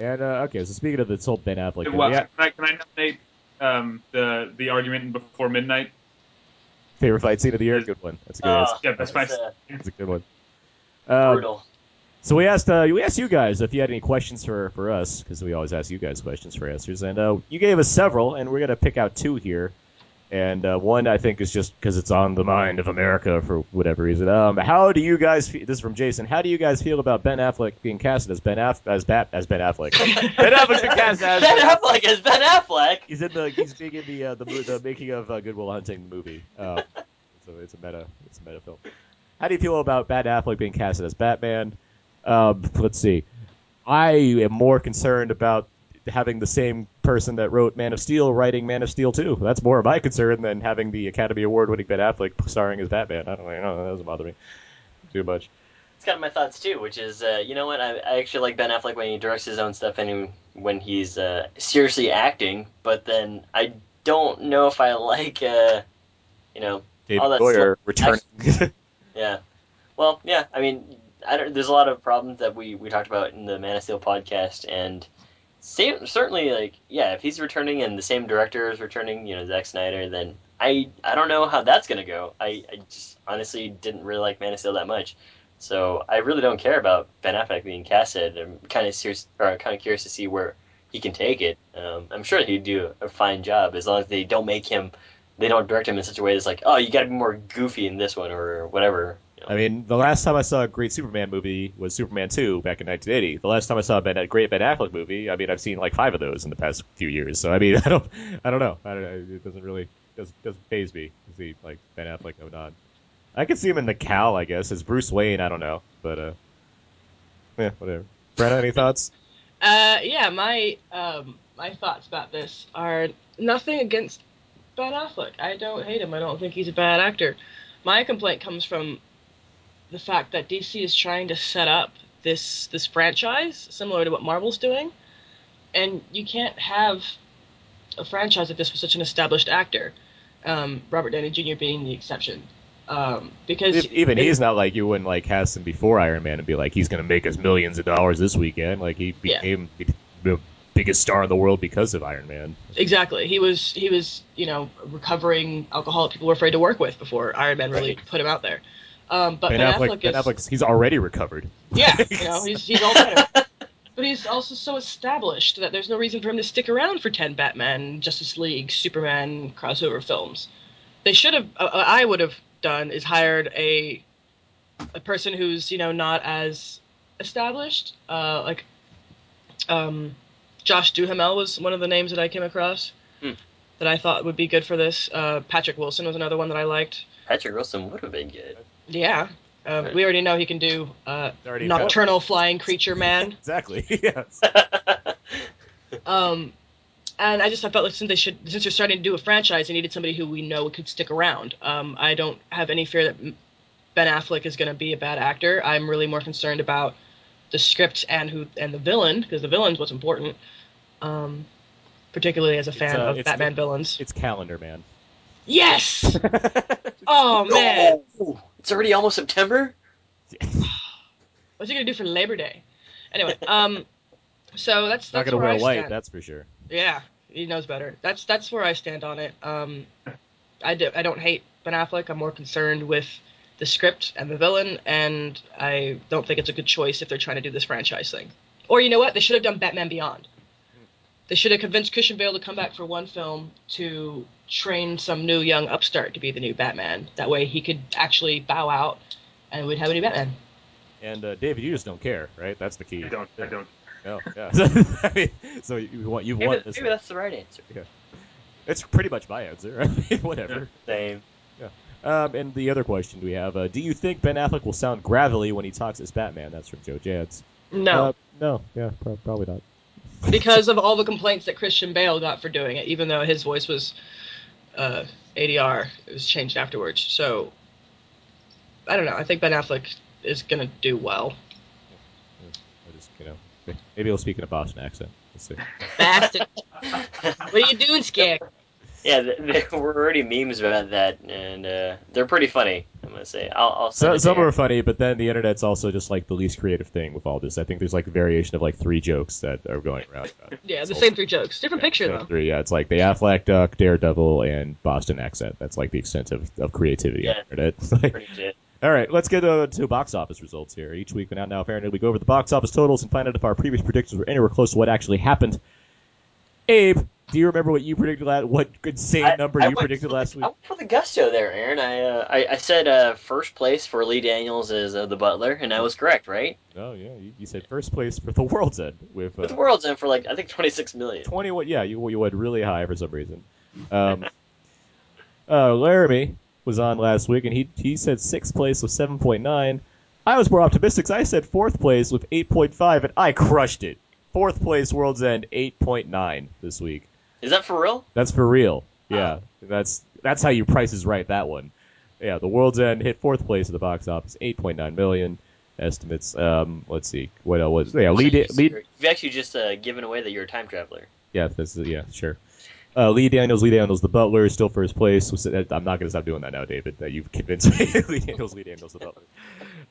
And, uh, okay, so speaking of this whole Ben Affleck thing, Well, yeah, can, I, can I nominate um, the the argument in before midnight? favorite fight scene of the year? Good one. That's a good Uh, answer. Yeah, best fight. Uh, That's a good one. Um, brutal. So we asked uh, we asked you guys if you had any questions for, for us because we always ask you guys questions for answers, and uh, you gave us several, and we're gonna pick out two here. And uh, one I think is just because it's on the mind of America for whatever reason. Um, how do you guys? Fe- this is from Jason. How do you guys feel about Ben Affleck being cast as Ben Aff- as Bat as Ben Affleck? ben Affleck's been cast as Ben Affleck is Ben Affleck. He's in the he's being in the uh, the, the making of uh, Good Will Hunting movie. Uh, so it's a meta it's a meta film. How do you feel about Ben Affleck being casted as Batman? Um, let's see. I am more concerned about having the same person that wrote Man of Steel writing Man of Steel 2. That's more of my concern than having the Academy Award winning Ben Affleck starring as Batman. I don't know. That doesn't bother me too much. It's kind of my thoughts too, which is, uh, you know what? I, I actually like Ben Affleck when he directs his own stuff and he- when he's uh, seriously acting. But then I don't know if I like, uh, you know, David all that Goyer returning. Yeah. Well, yeah. I mean, I don't, there's a lot of problems that we, we talked about in the Man of Steel podcast, and same, certainly, like, yeah, if he's returning and the same director is returning, you know, Zack Snyder, then I I don't know how that's gonna go. I, I just honestly didn't really like Man of Steel that much, so I really don't care about Ben Affleck being casted. I'm kind of serious, or kind of curious to see where he can take it. Um, I'm sure he'd do a fine job as long as they don't make him, they don't direct him in such a way that's like, oh, you got to be more goofy in this one or whatever. I mean, the last time I saw a great Superman movie was Superman 2 back in 1980. The last time I saw a, ben, a great Ben Affleck movie, I mean, I've seen like five of those in the past few years. So I mean, I don't, I don't know. I don't know. It doesn't really doesn't doesn't phase me to see like Ben Affleck or not. I could see him in the Cal, I guess, as Bruce Wayne. I don't know, but uh, Yeah, whatever. Brenna, any thoughts? Uh, yeah, my um, my thoughts about this are nothing against Ben Affleck. I don't hate him. I don't think he's a bad actor. My complaint comes from the fact that DC is trying to set up this this franchise similar to what Marvel's doing, and you can't have a franchise like this with such an established actor, um, Robert Downey Jr. being the exception. Um, because Even it- he's not like you wouldn't like cast him before Iron Man and be like he's going to make us millions of dollars this weekend. Like he Yeah. became the biggest star in the world because of Iron Man. Exactly. He was he was you know recovering alcoholic people were afraid to work with before Iron Man really put him out there. Um, but ben, Ben, Affleck, Affleck Ben is Affleck's he's already recovered. yeah, you know he's he's all better. But he's also so established that there's no reason for him to stick around for ten Batman, Justice League, Superman crossover films. They should have. Uh, I would have done is hired a a person who's you know not as established. Uh, like um, Josh Duhamel was one of the names that I came across Hmm. that I thought would be good for this. Uh, Patrick Wilson was another one that I liked. Patrick Wilson would have been good. Yeah. Um, we already know he can do uh, nocturnal flying creature man. Exactly. yes. Um, and I just I felt like since they should since they're starting to do a franchise, they needed somebody who we know could stick around. Um, I don't have any fear that Ben Affleck is going to be a bad actor. I'm really more concerned about the script and who and the villain because the villain's what's important. Um, particularly as a fan uh, of Batman it- villains. It's Calendar Man. Yes. oh man! It's already almost September? what's he gonna do for Labor Day? Anyway, um, so that's that's Not that's going to where wear I white, stand. that's for sure. Yeah, he knows better. That's that's where I stand on it. Um, I do, I don't hate Ben Affleck. I'm more concerned with the script and the villain, and I don't think it's a good choice if they're trying to do this franchise thing. Or you know what? They should have done Batman Beyond. They should have convinced Christian Bale to come back for one film to train some new young upstart to be the new Batman. That way he could actually bow out, and we'd have a new Batman. And uh, David, you just don't care, right? That's the key. I don't. I don't. No, yeah. I mean, so you want you Maybe, want this? maybe that's the right answer. Yeah. It's pretty much my answer. I mean, whatever. Same. Yeah. Um, and the other question we have: uh, Do you think Ben Affleck will sound gravelly when he talks as Batman? That's from Joe Jads. No. Uh, no. Yeah. Pro- probably not. because of all the complaints that Christian Bale got for doing it, even though his voice was uh, ADR, it was changed afterwards. So I don't know. I think Ben Affleck is gonna do well. I just you know maybe he'll speak in a Boston accent. Let's see. Bastard. what are you doing, Skag? Yeah, there were already memes about that, and uh, they're pretty funny. I'm gonna say. I'll, I'll send So, some you. are funny, but then the internet's also just like the least creative thing with all this. I think there's like a variation of like three jokes that are going around. about. Yeah, the same three jokes, different picture though. Three, yeah. It's like the Affleck Duck, Daredevil, and Boston accent. That's like the extent of, of creativity on the internet. Like- Pretty legit. all right, let's get uh, to box office results here. Each week, now now Fahrenheit, we go over the box office totals and find out if our previous predictions were anywhere close to what actually happened. Abe, do you remember what you predicted last? What insane I- number I you predicted last the, week? For the gusto there, Aaron. I uh, I, I said uh, first place for Lee Daniels as uh, the Butler, and I was correct, right? Oh yeah, you, you said first place for the World's End with uh, With the World's End for like I think 26 million. Twenty one, yeah, you you went really high for some reason. Um, uh, Laramie was on last week, and he he said sixth place with seven point nine. I was more optimistic. 'cause I said fourth place with eight point five, and I crushed it. Fourth place, World's End, eight point nine this week. Is that for real? That's for real. Yeah, that's that's how you Price is Right that one. Yeah, the World's End hit fourth place at the box office, eight point nine million estimates. Um, let's see what else was. Yeah, lead You've actually just uh, given away that you're a time traveler. yeah, that's yeah, sure. Uh, Lee Daniels, Lee Daniels, the Butler, is still first place. I'm not gonna stop doing that now, David. That you've convinced me. Lee Daniels, Lee Daniels, the Butler.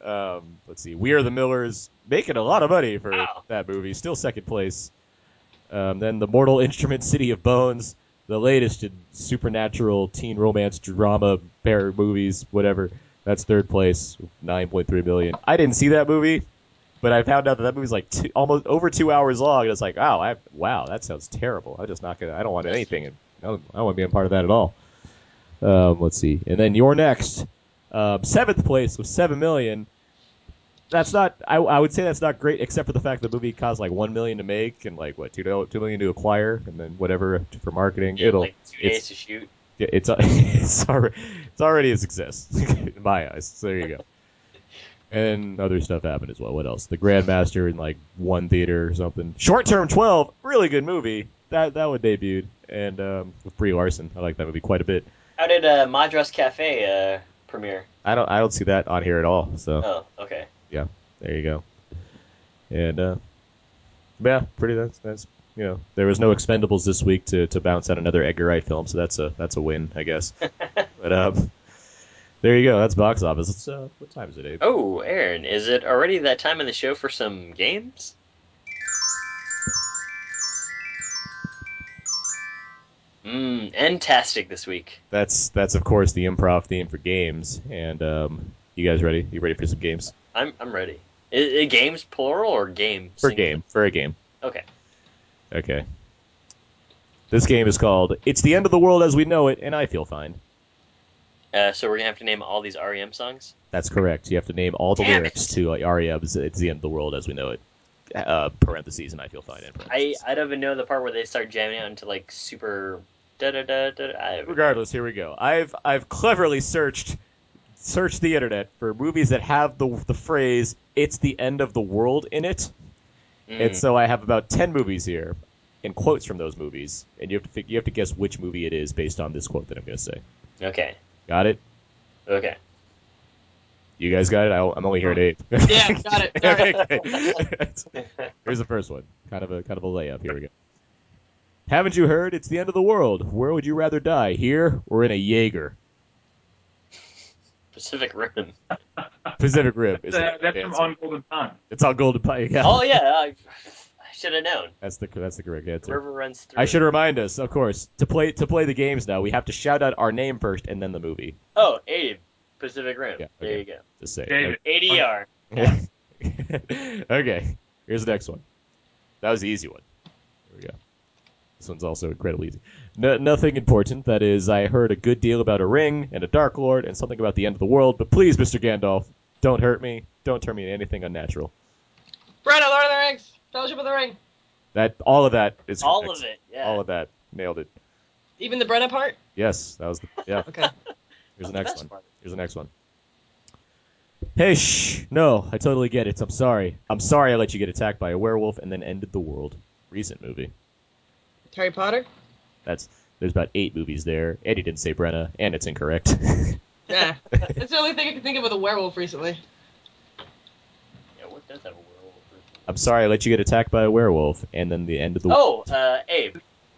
Um, let's see. We are the Millers, making a lot of money for Wow. that movie. Still second place. Um, then the Mortal Instrument, City of Bones, the latest in supernatural teen romance drama bear movies, whatever. That's third place, nine point three million. I didn't see that movie, but I found out that that movie's like two, almost over two hours long. And it's like, wow, I, wow, that sounds terrible. I'm just not gonna. I don't want anything. I don't, don't want to be a part of that at all. Um, let's see, and then you're next, um, seventh place with seven million. That's not. I, I would say that's not great, except for the fact the movie cost like one million to make and like what two do- two million to acquire, and then whatever for marketing. It'll like two days it's to shoot. yeah, it's it's already it's already a success in my eyes. So there you go. And other stuff happened as well. What else? The Grandmaster in like one theater or something. Short Term 12, really good movie. That that one debuted, and um, with Brie Larson, I like that movie quite a bit. How did uh, Madras Cafe uh, premiere? I don't I don't see that on here at all. So Oh, okay. Yeah, there you go. And uh, yeah, pretty. That's that's you know there was no Expendables this week to, to bounce out another Edgar Wright film, so that's a that's a win, I guess. but um, there you go. That's box office. It's, uh, what time is it, Abe? Oh, Aaron, is it already that time in the show for some games? Mmm, fantastic this week. That's that's of course the improv theme for games. And um, you guys ready? You ready for some games? I'm I'm ready. I, I games plural or game? For singular? game. For a game. Okay. Okay. This game is called "It's the End of the World as We Know It," and I feel fine. Uh, so we're gonna have to name all these REM songs. That's correct. You have to name all the Damn lyrics to uh, REM's "It's the End of the World as We Know It." Uh, parentheses, and I feel fine. In I. I don't even know the part where they start jamming out into like super da da da da. I, Regardless, here we go. I've I've cleverly searched searched the internet for movies that have the the phrase "It's the end of the world" in it, Mm. and so I have about ten movies here and quotes from those movies, and you have to fig- you have to guess which movie it is based on this quote that I'm going to say. Okay. Got it? Okay. You guys got it? I, I'm only here at eight. Yeah, got it. Sorry. Here's the first one. Kind of a kind of a layup. Here we go. Haven't you heard? It's the end of the world. Where would you rather die, here or in a Jaeger? Pacific Rim. Pacific Rim. Is That- uh, that's from. On Golden Pond. It's on Golden Pond. Yeah. Oh yeah, I, I should have known. That's the that's the correct answer. River runs through. I should remind us, of course, to play to play the games now. We have to shout out our name first and then the movie. Oh, Abe. Pacific Rim. Yeah, There you go. Just say. David. ADR. okay. Here's the next one. That was the easy one. Here we go. This one's also incredibly easy. No, nothing important. That is, I heard a good deal about a ring and a Dark Lord and something about the end of the world. But please, Mr. Gandalf, don't hurt me. Don't turn me into anything unnatural. Brenna, Lord of the Rings. Fellowship of the Ring. That all of that is All correct. of it. Yeah. All of that nailed it. Even the Brenna part. Yes, that was the yeah. Okay. Here's the next best one. part. Here's the next one. Hey, shh. No, I totally get it. I'm sorry. I'm sorry I let you get attacked by a werewolf and then ended the world. Recent movie. Harry Potter. That's there's about eight movies there. Eddie didn't say Brenna, and it's incorrect. Yeah. That's the only thing I can think of with a werewolf recently. Yeah, what does have a werewolf? I'm sorry I let you get attacked by a werewolf, and then the end of the Oh, uh, Abe.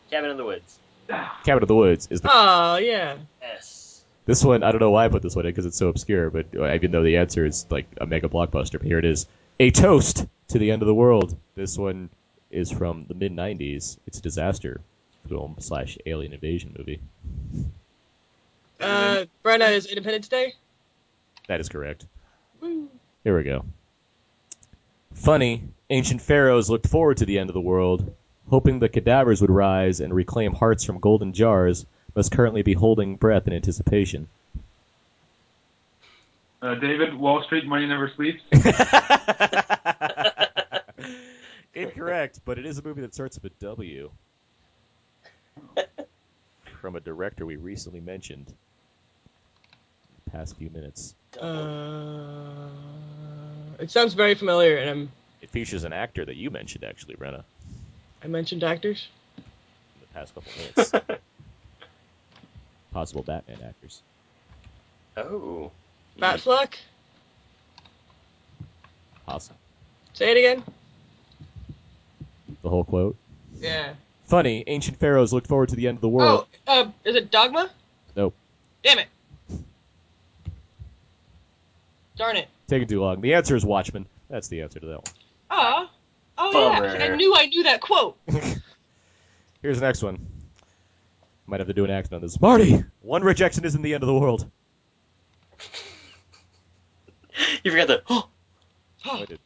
Cabin in the Woods. Cabin of the Woods is the. Oh yeah. Yes. This one I don't know why I put this one in because it's so obscure, but uh, even though the answer is like a mega blockbuster, but here it is: a toast to the end of the world. This one is from the mid '90s. It's a disaster film slash alien invasion movie. Uh, Brenna is Independence Day. That is correct. Woo. Here we go. Funny, ancient pharaohs looked forward to the end of the world, hoping the cadavers would rise and reclaim hearts from golden jars, must currently be holding breath in anticipation. Uh, David, Wall Street, Money Never Sleeps. Incorrect, but it is a movie that starts with a W. From a director we recently mentioned the past few minutes. Uh, it sounds very familiar, and I'm. It features an actor that you mentioned, actually, Brenna, I mentioned actors. in the past couple minutes. Possible Batman actors. Oh. Batfleck. Awesome. Say it again. The whole quote. Yeah. Funny, ancient pharaohs looked forward to the end of the world. Oh, uh, is it Dogma? Nope. Damn it. Darn it. Taking too long. The answer is Watchmen. That's the answer to that one. Ah. Oh yeah. Bummer. I knew I knew that quote. Here's the next one. Might have to do an accent on this. Marty! One rejection isn't the end of the world. You forgot the. Oh, I did.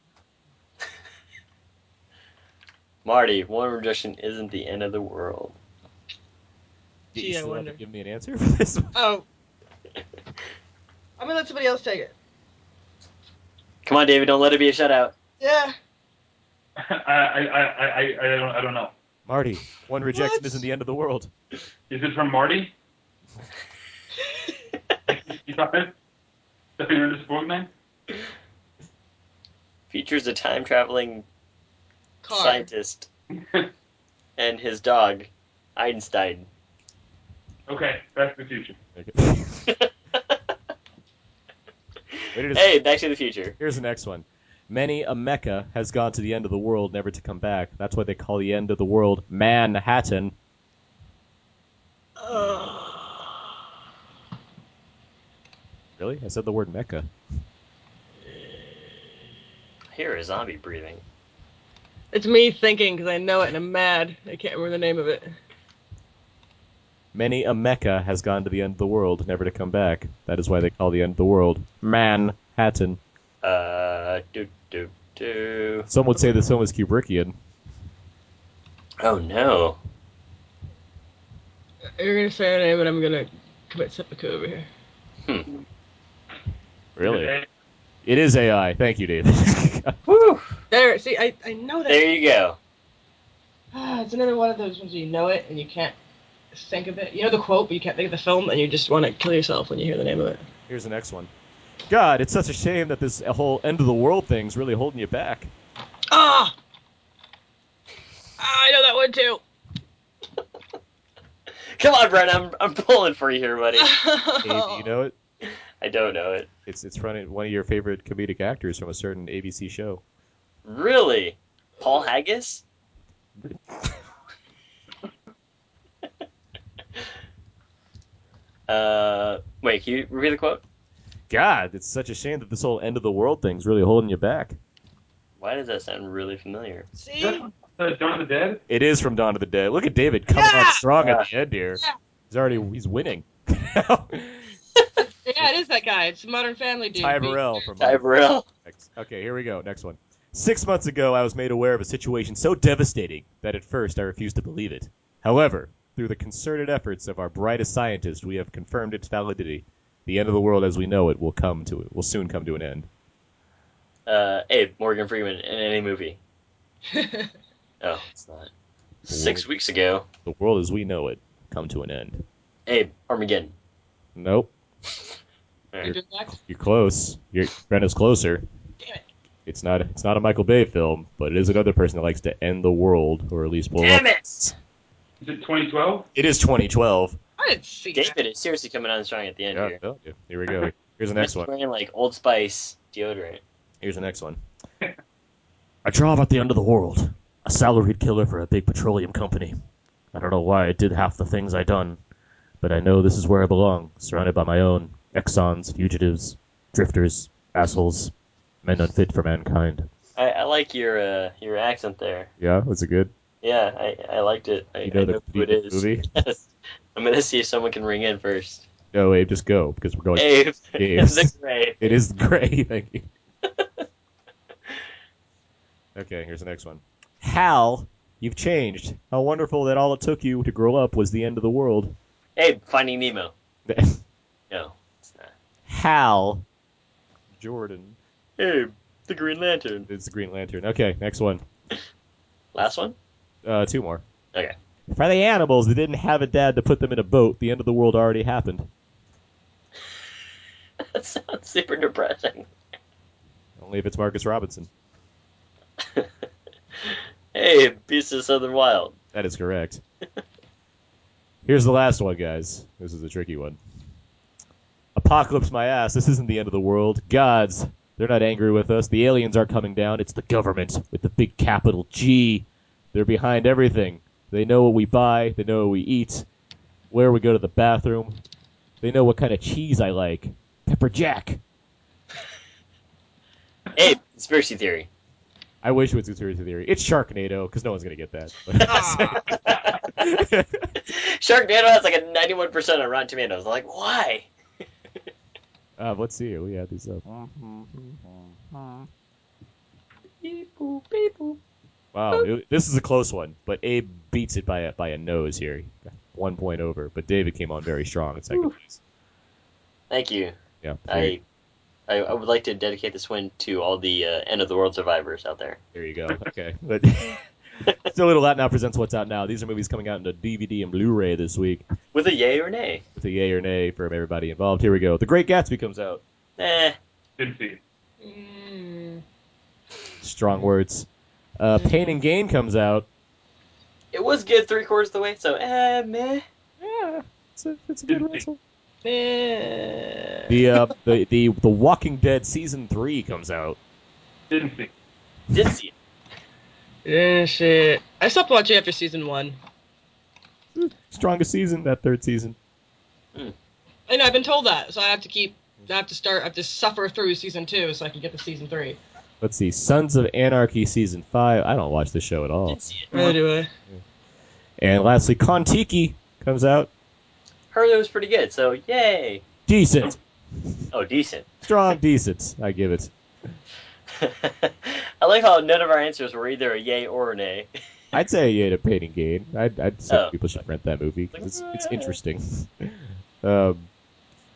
Marty, one rejection isn't the end of the world. You Gee, I wonder. haven't given me an answer for this one. Oh. I'm gonna let somebody else take it. Come on, David, don't let it be a shutout. Yeah. I, I, I, I, I don't, I don't know. Marty, one rejection What? isn't the end of the world. Is it from Marty? you thought that? That you this book name? features a time traveling Car. scientist and his dog, Einstein. Okay, Back to the Future. Wait, it is- Hey, Back to the Future. Here's the next one. Many a mecha has gone to the end of the world, never to come back. That's why they call the end of the world Manhattan. Really? I said the word mecha. I hear a zombie breathing. It's me thinking because I know it and I'm mad. I can't remember the name of it. Many a mecha has gone to the end of the world, never to come back. That is why they call the end of the world Manhattan. Uh, do do do. Some would say this film is Kubrickian. Oh no. You're gonna say her name and I'm gonna commit seppuku over here. Hmm. Really? It is AI. Thank you, David. Woo! There, see, I, I know that. There you go. Ah, it's another one of those ones where you know it and you can't think of it. You know the quote, but you can't think of the film, and you just want to kill yourself when you hear the name of it. Here's the next one. God, it's such a shame that this whole end of the world thing's really holding you back. Ah! Ah, I know that one too. Come on, Brent. I'm I'm pulling for you here, buddy. Abe, do you know it? I don't know it. It's it's from one of your favorite comedic actors from a certain ABC show. Really? Paul Haggis? uh, wait. Can you repeat the quote? God, it's such a shame that this whole end of the world thing's really holding you back. Why does that sound really familiar? See? Uh, Dawn of the Dead? It is from Dawn of the Dead. Look at David coming on Yeah! strong at the end here. He's already he's winning. Yeah, it is that guy. It's Modern Family dude. Ty Burrell from Ty Burrell. Okay, here we go. Next one. Six months ago, I was made aware of a situation so devastating that at first I refused to believe it. However, through the concerted efforts of our brightest scientists, we have confirmed its validity. The end of the world as we know it will come to will soon come to an end. Uh, Abe Morgan Freeman in any movie. Oh, it's not. Six weeks ago, The world as we know it come to an end. Abe Armageddon. Nope. Alright. You're, you're close. Your friend is closer. It's not. It's not a Michael Bay film, but it is another person that likes to end the world, or at least blow Damn up. it! Is it 2012? It is 2012. I didn't see. David is seriously coming on strong at the end Yeah, here. told you. Here we go. Here's the next He's one. Wearing like Old Spice deodorant. Here's the next one. I drove at the end of the world. A salaried killer for a big petroleum company. I don't know why I did half the things I done, but I know this is where I belong, surrounded by my own exons, fugitives, drifters, assholes, men unfit for mankind. I, I like your uh, your accent there. Yeah, was it good? Yeah, I, I liked it. I, You know I the- know who it is. movie? Yes. I'm gonna see if someone can ring in first. No, Abe, just go because we're going. Abe, Abe. the Grey. It is gray. Thank you. okay, here's the next one. Hal, you've changed. How wonderful that all it took you to grow up was the end of the world. Abe, Finding Nemo. No, it's not. Hal Jordan. Abe, the Green Lantern. It's the Green Lantern. Okay, next one. Last one. Uh, two more. Okay. For the animals that didn't have a dad to put them in a boat, the end of the world already happened. That sounds super depressing. Only if it's Marcus Robinson. Hey, Beast of the Southern Wild. That is correct. Here's the last one, guys. This is a tricky one. Apocalypse my ass. This isn't the end of the world. Gods, they're not angry with us. The aliens aren't coming down. It's the government with the big capital G. They're behind everything. They know what we buy. They know what we eat. Where we go to the bathroom. They know what kind of cheese I like. Pepper Jack. Abe, conspiracy theory. I wish it was conspiracy theory. It's Sharknado, because no one's gonna get that. Ah. Sharknado has like a 91% on Rotten Tomatoes. I'm like, why? uh, let's see. We had these up. Wow, it- this is a close one, but Abe beats it by a by a nose here. One point over, but David came on very strong in second place. Thank you. Yeah, I, I I would like to dedicate this win to all the uh, end of the world survivors out there. there you go. Okay, but still, Little Out Now presents what's out now. These are movies coming out into DVD and Blu-ray this week. With a yay or nay? With a yay or nay from everybody involved. Here we go. The Great Gatsby comes out. Eh. Didn't see it. Mm. Strong words. Uh, Pain and Gain comes out. It was good three quarters of the way, so eh, meh. Yeah, it's a, it's a good rental. Eh. The, uh, the the the Walking Dead season three comes out. Didn't see. Didn't see it. Yeah, shit. I stopped watching after season one. Hmm. Strongest season, that third season. Hmm. I know I've been told that, so I have to keep. I have to start. I have to suffer through season two so I can get to season three. Let's see, Sons of Anarchy season five. I don't watch this show at all. Did. Neither do I. And lastly, Kon-Tiki comes out. Heard it was pretty good, so yay. Decent, Oh, decent. strong, decent. I give it. I like how none of our answers were either a yay or a nay. I'd say a yay to Pain and Gain. I'd, I'd say Oh. people should rent that movie 'cause it's, it's interesting. um,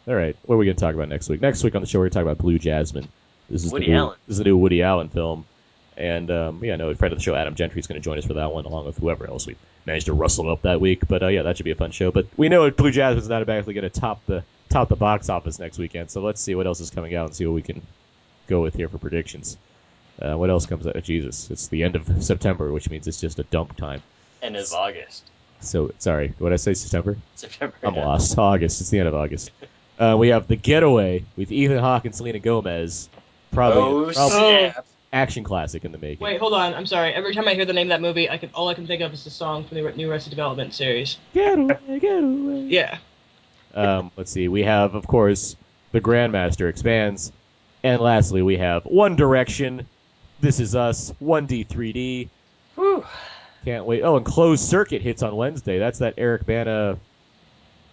all right, what are we going to talk about next week? Next week on the show, we're going to talk about Blue Jasmine. This is Woody the new, Allen. This is the new Woody Allen film, and um, yeah, no, a friend of the show, Adam Gentry, is going to join us for that one, along with whoever else we managed to rustle up that week. But uh, yeah, that should be a fun show. But we know Blue Jasmine's not automatically going to top the top the box office next weekend. So let's see what else is coming out and see what we can go with here for predictions. Uh, what else comes out? Jesus, it's the end of September, which means it's just a dump time. End of August. So sorry, what did I say? September? September. I'm yeah. lost. August. It's the end of August. Uh, we have The Getaway with Ethan Hawke and Selena Gomez. Probably, Oh, probably snap. action classic in the making. Wait, hold on. I'm sorry. Every time I hear the name of that movie, I can all I can think of is the song from the new Arrested Development series. Getaway, getaway. Yeah. Um, let's see. We have, of course, The Grandmaster expands, and lastly, we have One Direction. This is us. 1D, 3D. Whew. Can't wait. Oh, and Closed Circuit hits on Wednesday. That's that Eric Bana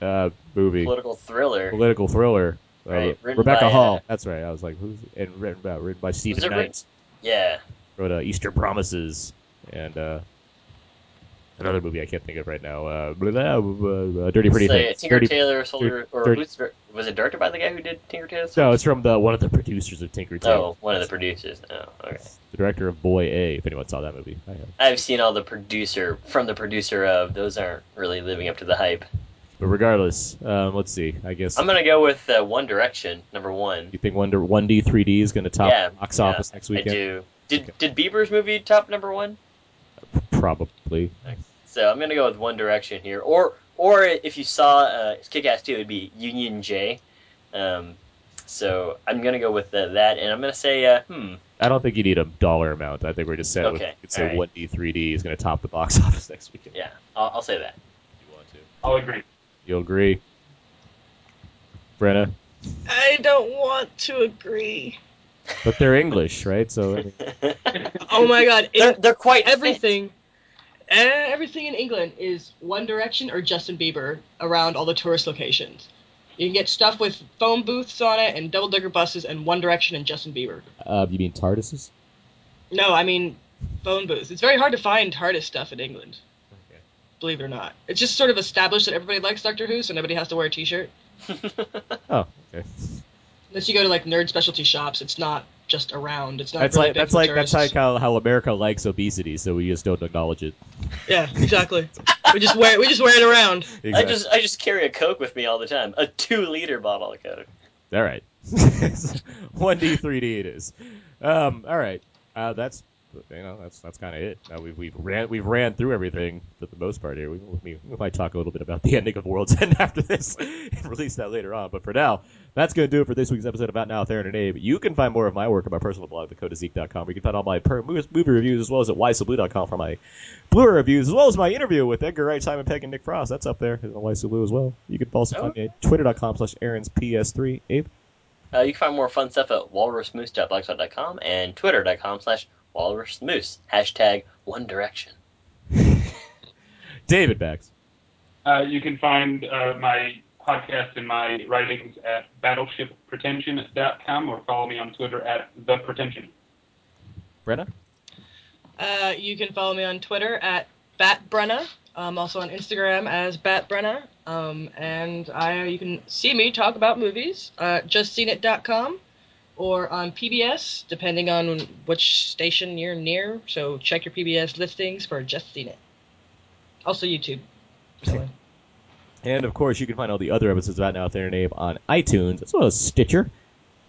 uh, movie. Political thriller. political thriller. Uh, Right, written Rebecca by, uh, Hall. That's right. I was like, who's and written, uh, written by Stephen Knight. written- Yeah. Wrote uh, Easter Promises and uh, another movie I can't think of right now. Uh, blah, blah, blah, uh, Dirty Pretty Say, Things. Tinker Dirty, Tailor Soldier, or Dirty- who's, was it directed by the guy who did Tinker Tailor no, it's from the one of the producers of Tinker Tailor. Oh, one of the producers. Oh, okay. The director of Boy A. If anyone saw that movie, I have. I've seen all the producer from the producer of. Those aren't really living up to the hype. But regardless, um, let's see. I guess I'm gonna go with uh, One Direction, number one. you think Wonder One D three D is going to top yeah, box yeah, office next weekend? I do. Did Did Bieber's movie top number one? Probably. So I'm gonna go with One Direction here, or or if you saw uh, Kick-Ass 2, it'd be Union J. Um, so I'm gonna go with uh, that, and I'm gonna say, uh, hmm, I don't think you need a dollar amount. I think we're just set with Okay, you could say alright. one D three D is going to top the box office next weekend. yeah, I'll, I'll say that. You want to? I'll agree. You'll agree, Brenna? I don't want to agree. But they're English, right? So I mean, Oh my god. they're they're quite everything. eh, Everything in England is One Direction or Justin Bieber around all the tourist locations. You can get stuff with phone booths on it and double decker buses and One Direction and Justin Bieber. uh, you mean TARDISes? No, I mean phone booths. It's very hard to find TARDIS stuff in England. Believe it or not. It's just sort of established that everybody likes Doctor Who, so nobody has to wear a t-shirt. Oh, okay. Unless you go to like nerd specialty shops, it's not just around. It's not That's really like that's like that's tourists. like how, how America likes obesity, so we just don't acknowledge it. Yeah, exactly. we just wear we just wear it around. I just I just carry a Coke with me all the time, a two liter bottle of Coke. All right. One D, three D, it is. Um, all right. Uh, that's you know that's that's kind of it. Uh, we've we've ran we've ran through everything for the most part here. We, we, we might talk a little bit about the ending of World's End after this and release that later on. But for now, that's going to do it for this week's episode of Out Now, Theron and Abe. You can find more of my work on my personal blog, thecodeofzeke.com. where You can find all my per- movie reviews as well as at ysoblu.com for my Blu-ray reviews, as well as my interview with Edgar Wright, Simon Pegg, and Nick Frost. That's up there on YSO as well. You can also find me at twitter.com slash Aaron's PS3. Abe? Uh, you can find more fun stuff at walrusmoose.blogspot.com and twitter.com slash walrusmoose. Hashtag One Direction. David Bax. Uh, you can find uh, my podcast and my writings at battleshippretension.com or follow me on Twitter at the pretension. Brenna? Uh, you can follow me on Twitter at batbrenna. I'm also on Instagram as batbrenna. Um, and I you can see me talk about movies. Uh, justseenit.com or on PBS, depending on which station you're near. So check your PBS listings for Just Seen It. Also YouTube. And of course, you can find all the other episodes of Out Now, Theron and Abe on iTunes, as well as Stitcher,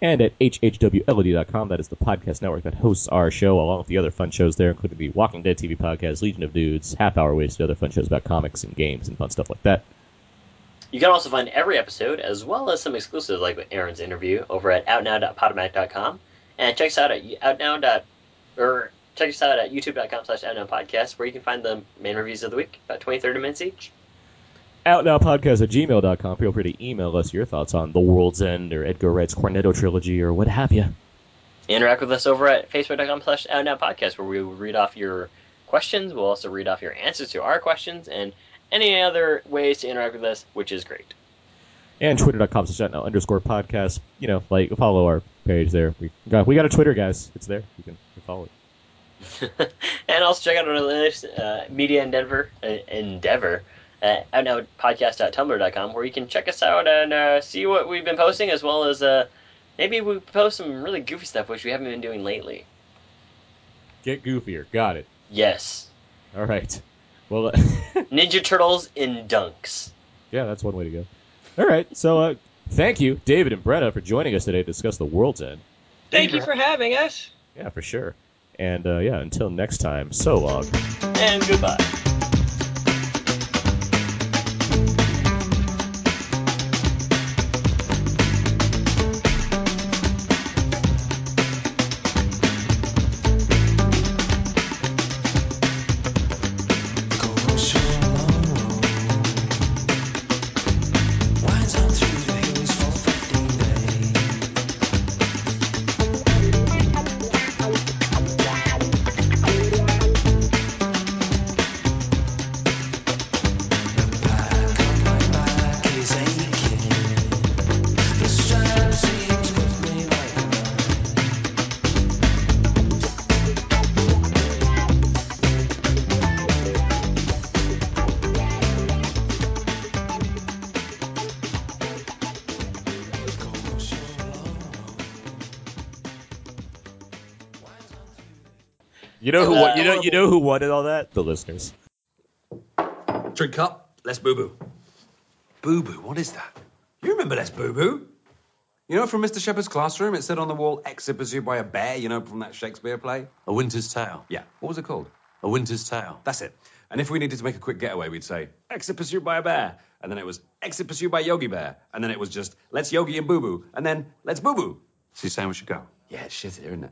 and at hhwlod.com. That is the podcast network that hosts our show, along with the other fun shows there, including the Walking Dead TV podcast, Legion of Dudes, Half Hour Wasted, other fun shows about comics and games and fun stuff like that. You can also find every episode, as well as some exclusives like Aaron's interview, over at outnow.podomatic.com. And check us out at outnow. or check us out at youtube.com slash outnow podcast, where you can find the main reviews of the week, about 20, 30 minutes each. Outnowpodcast at gmail.com. Feel free to email us your thoughts on The World's End or Edgar Wright's Cornetto trilogy or what have you. Interact with us over at facebook.com slash outnowpodcast, where we will read off your questions. We'll also read off your answers to our questions and any other ways to interact with us, which is great. And twitter.com slash outnow underscore podcast. You know, like, follow our page there. We got, we got a Twitter, guys. It's there. You can follow it. and also check out our latest uh, media endeavor, uh, endeavor at outnowpodcast.tumblr.com, where you can check us out and uh, see what we've been posting, as well as uh, maybe we post some really goofy stuff, which we haven't been doing lately. Get goofier. Got it. Yes. All right. Well, Ninja Turtles in dunks. yeah, that's one way to go. All right. So, uh, thank you, David and Brenna, for joining us today to discuss The World's End. Thank you for having us. Yeah, for sure. And, uh, yeah, until next time, so long. And goodbye. You know you know who wanted all that? The listeners. Drink up, let's boo boo. Boo boo, what is that? You remember Les Boo Boo? You know, from Mr. Shepherd's classroom, it said on the wall, exit pursued by a bear, you know, from that Shakespeare play? A Winter's Tale. Yeah. What was it called? A Winter's Tale. That's it. And if we needed to make a quick getaway, we'd say, exit pursued by a bear. And then it was, exit pursued by Yogi Bear. And then it was just, let's Yogi and Boo Boo. And then, let's Boo Boo. So you're saying we should go? Yeah, it's shit here, isn't it?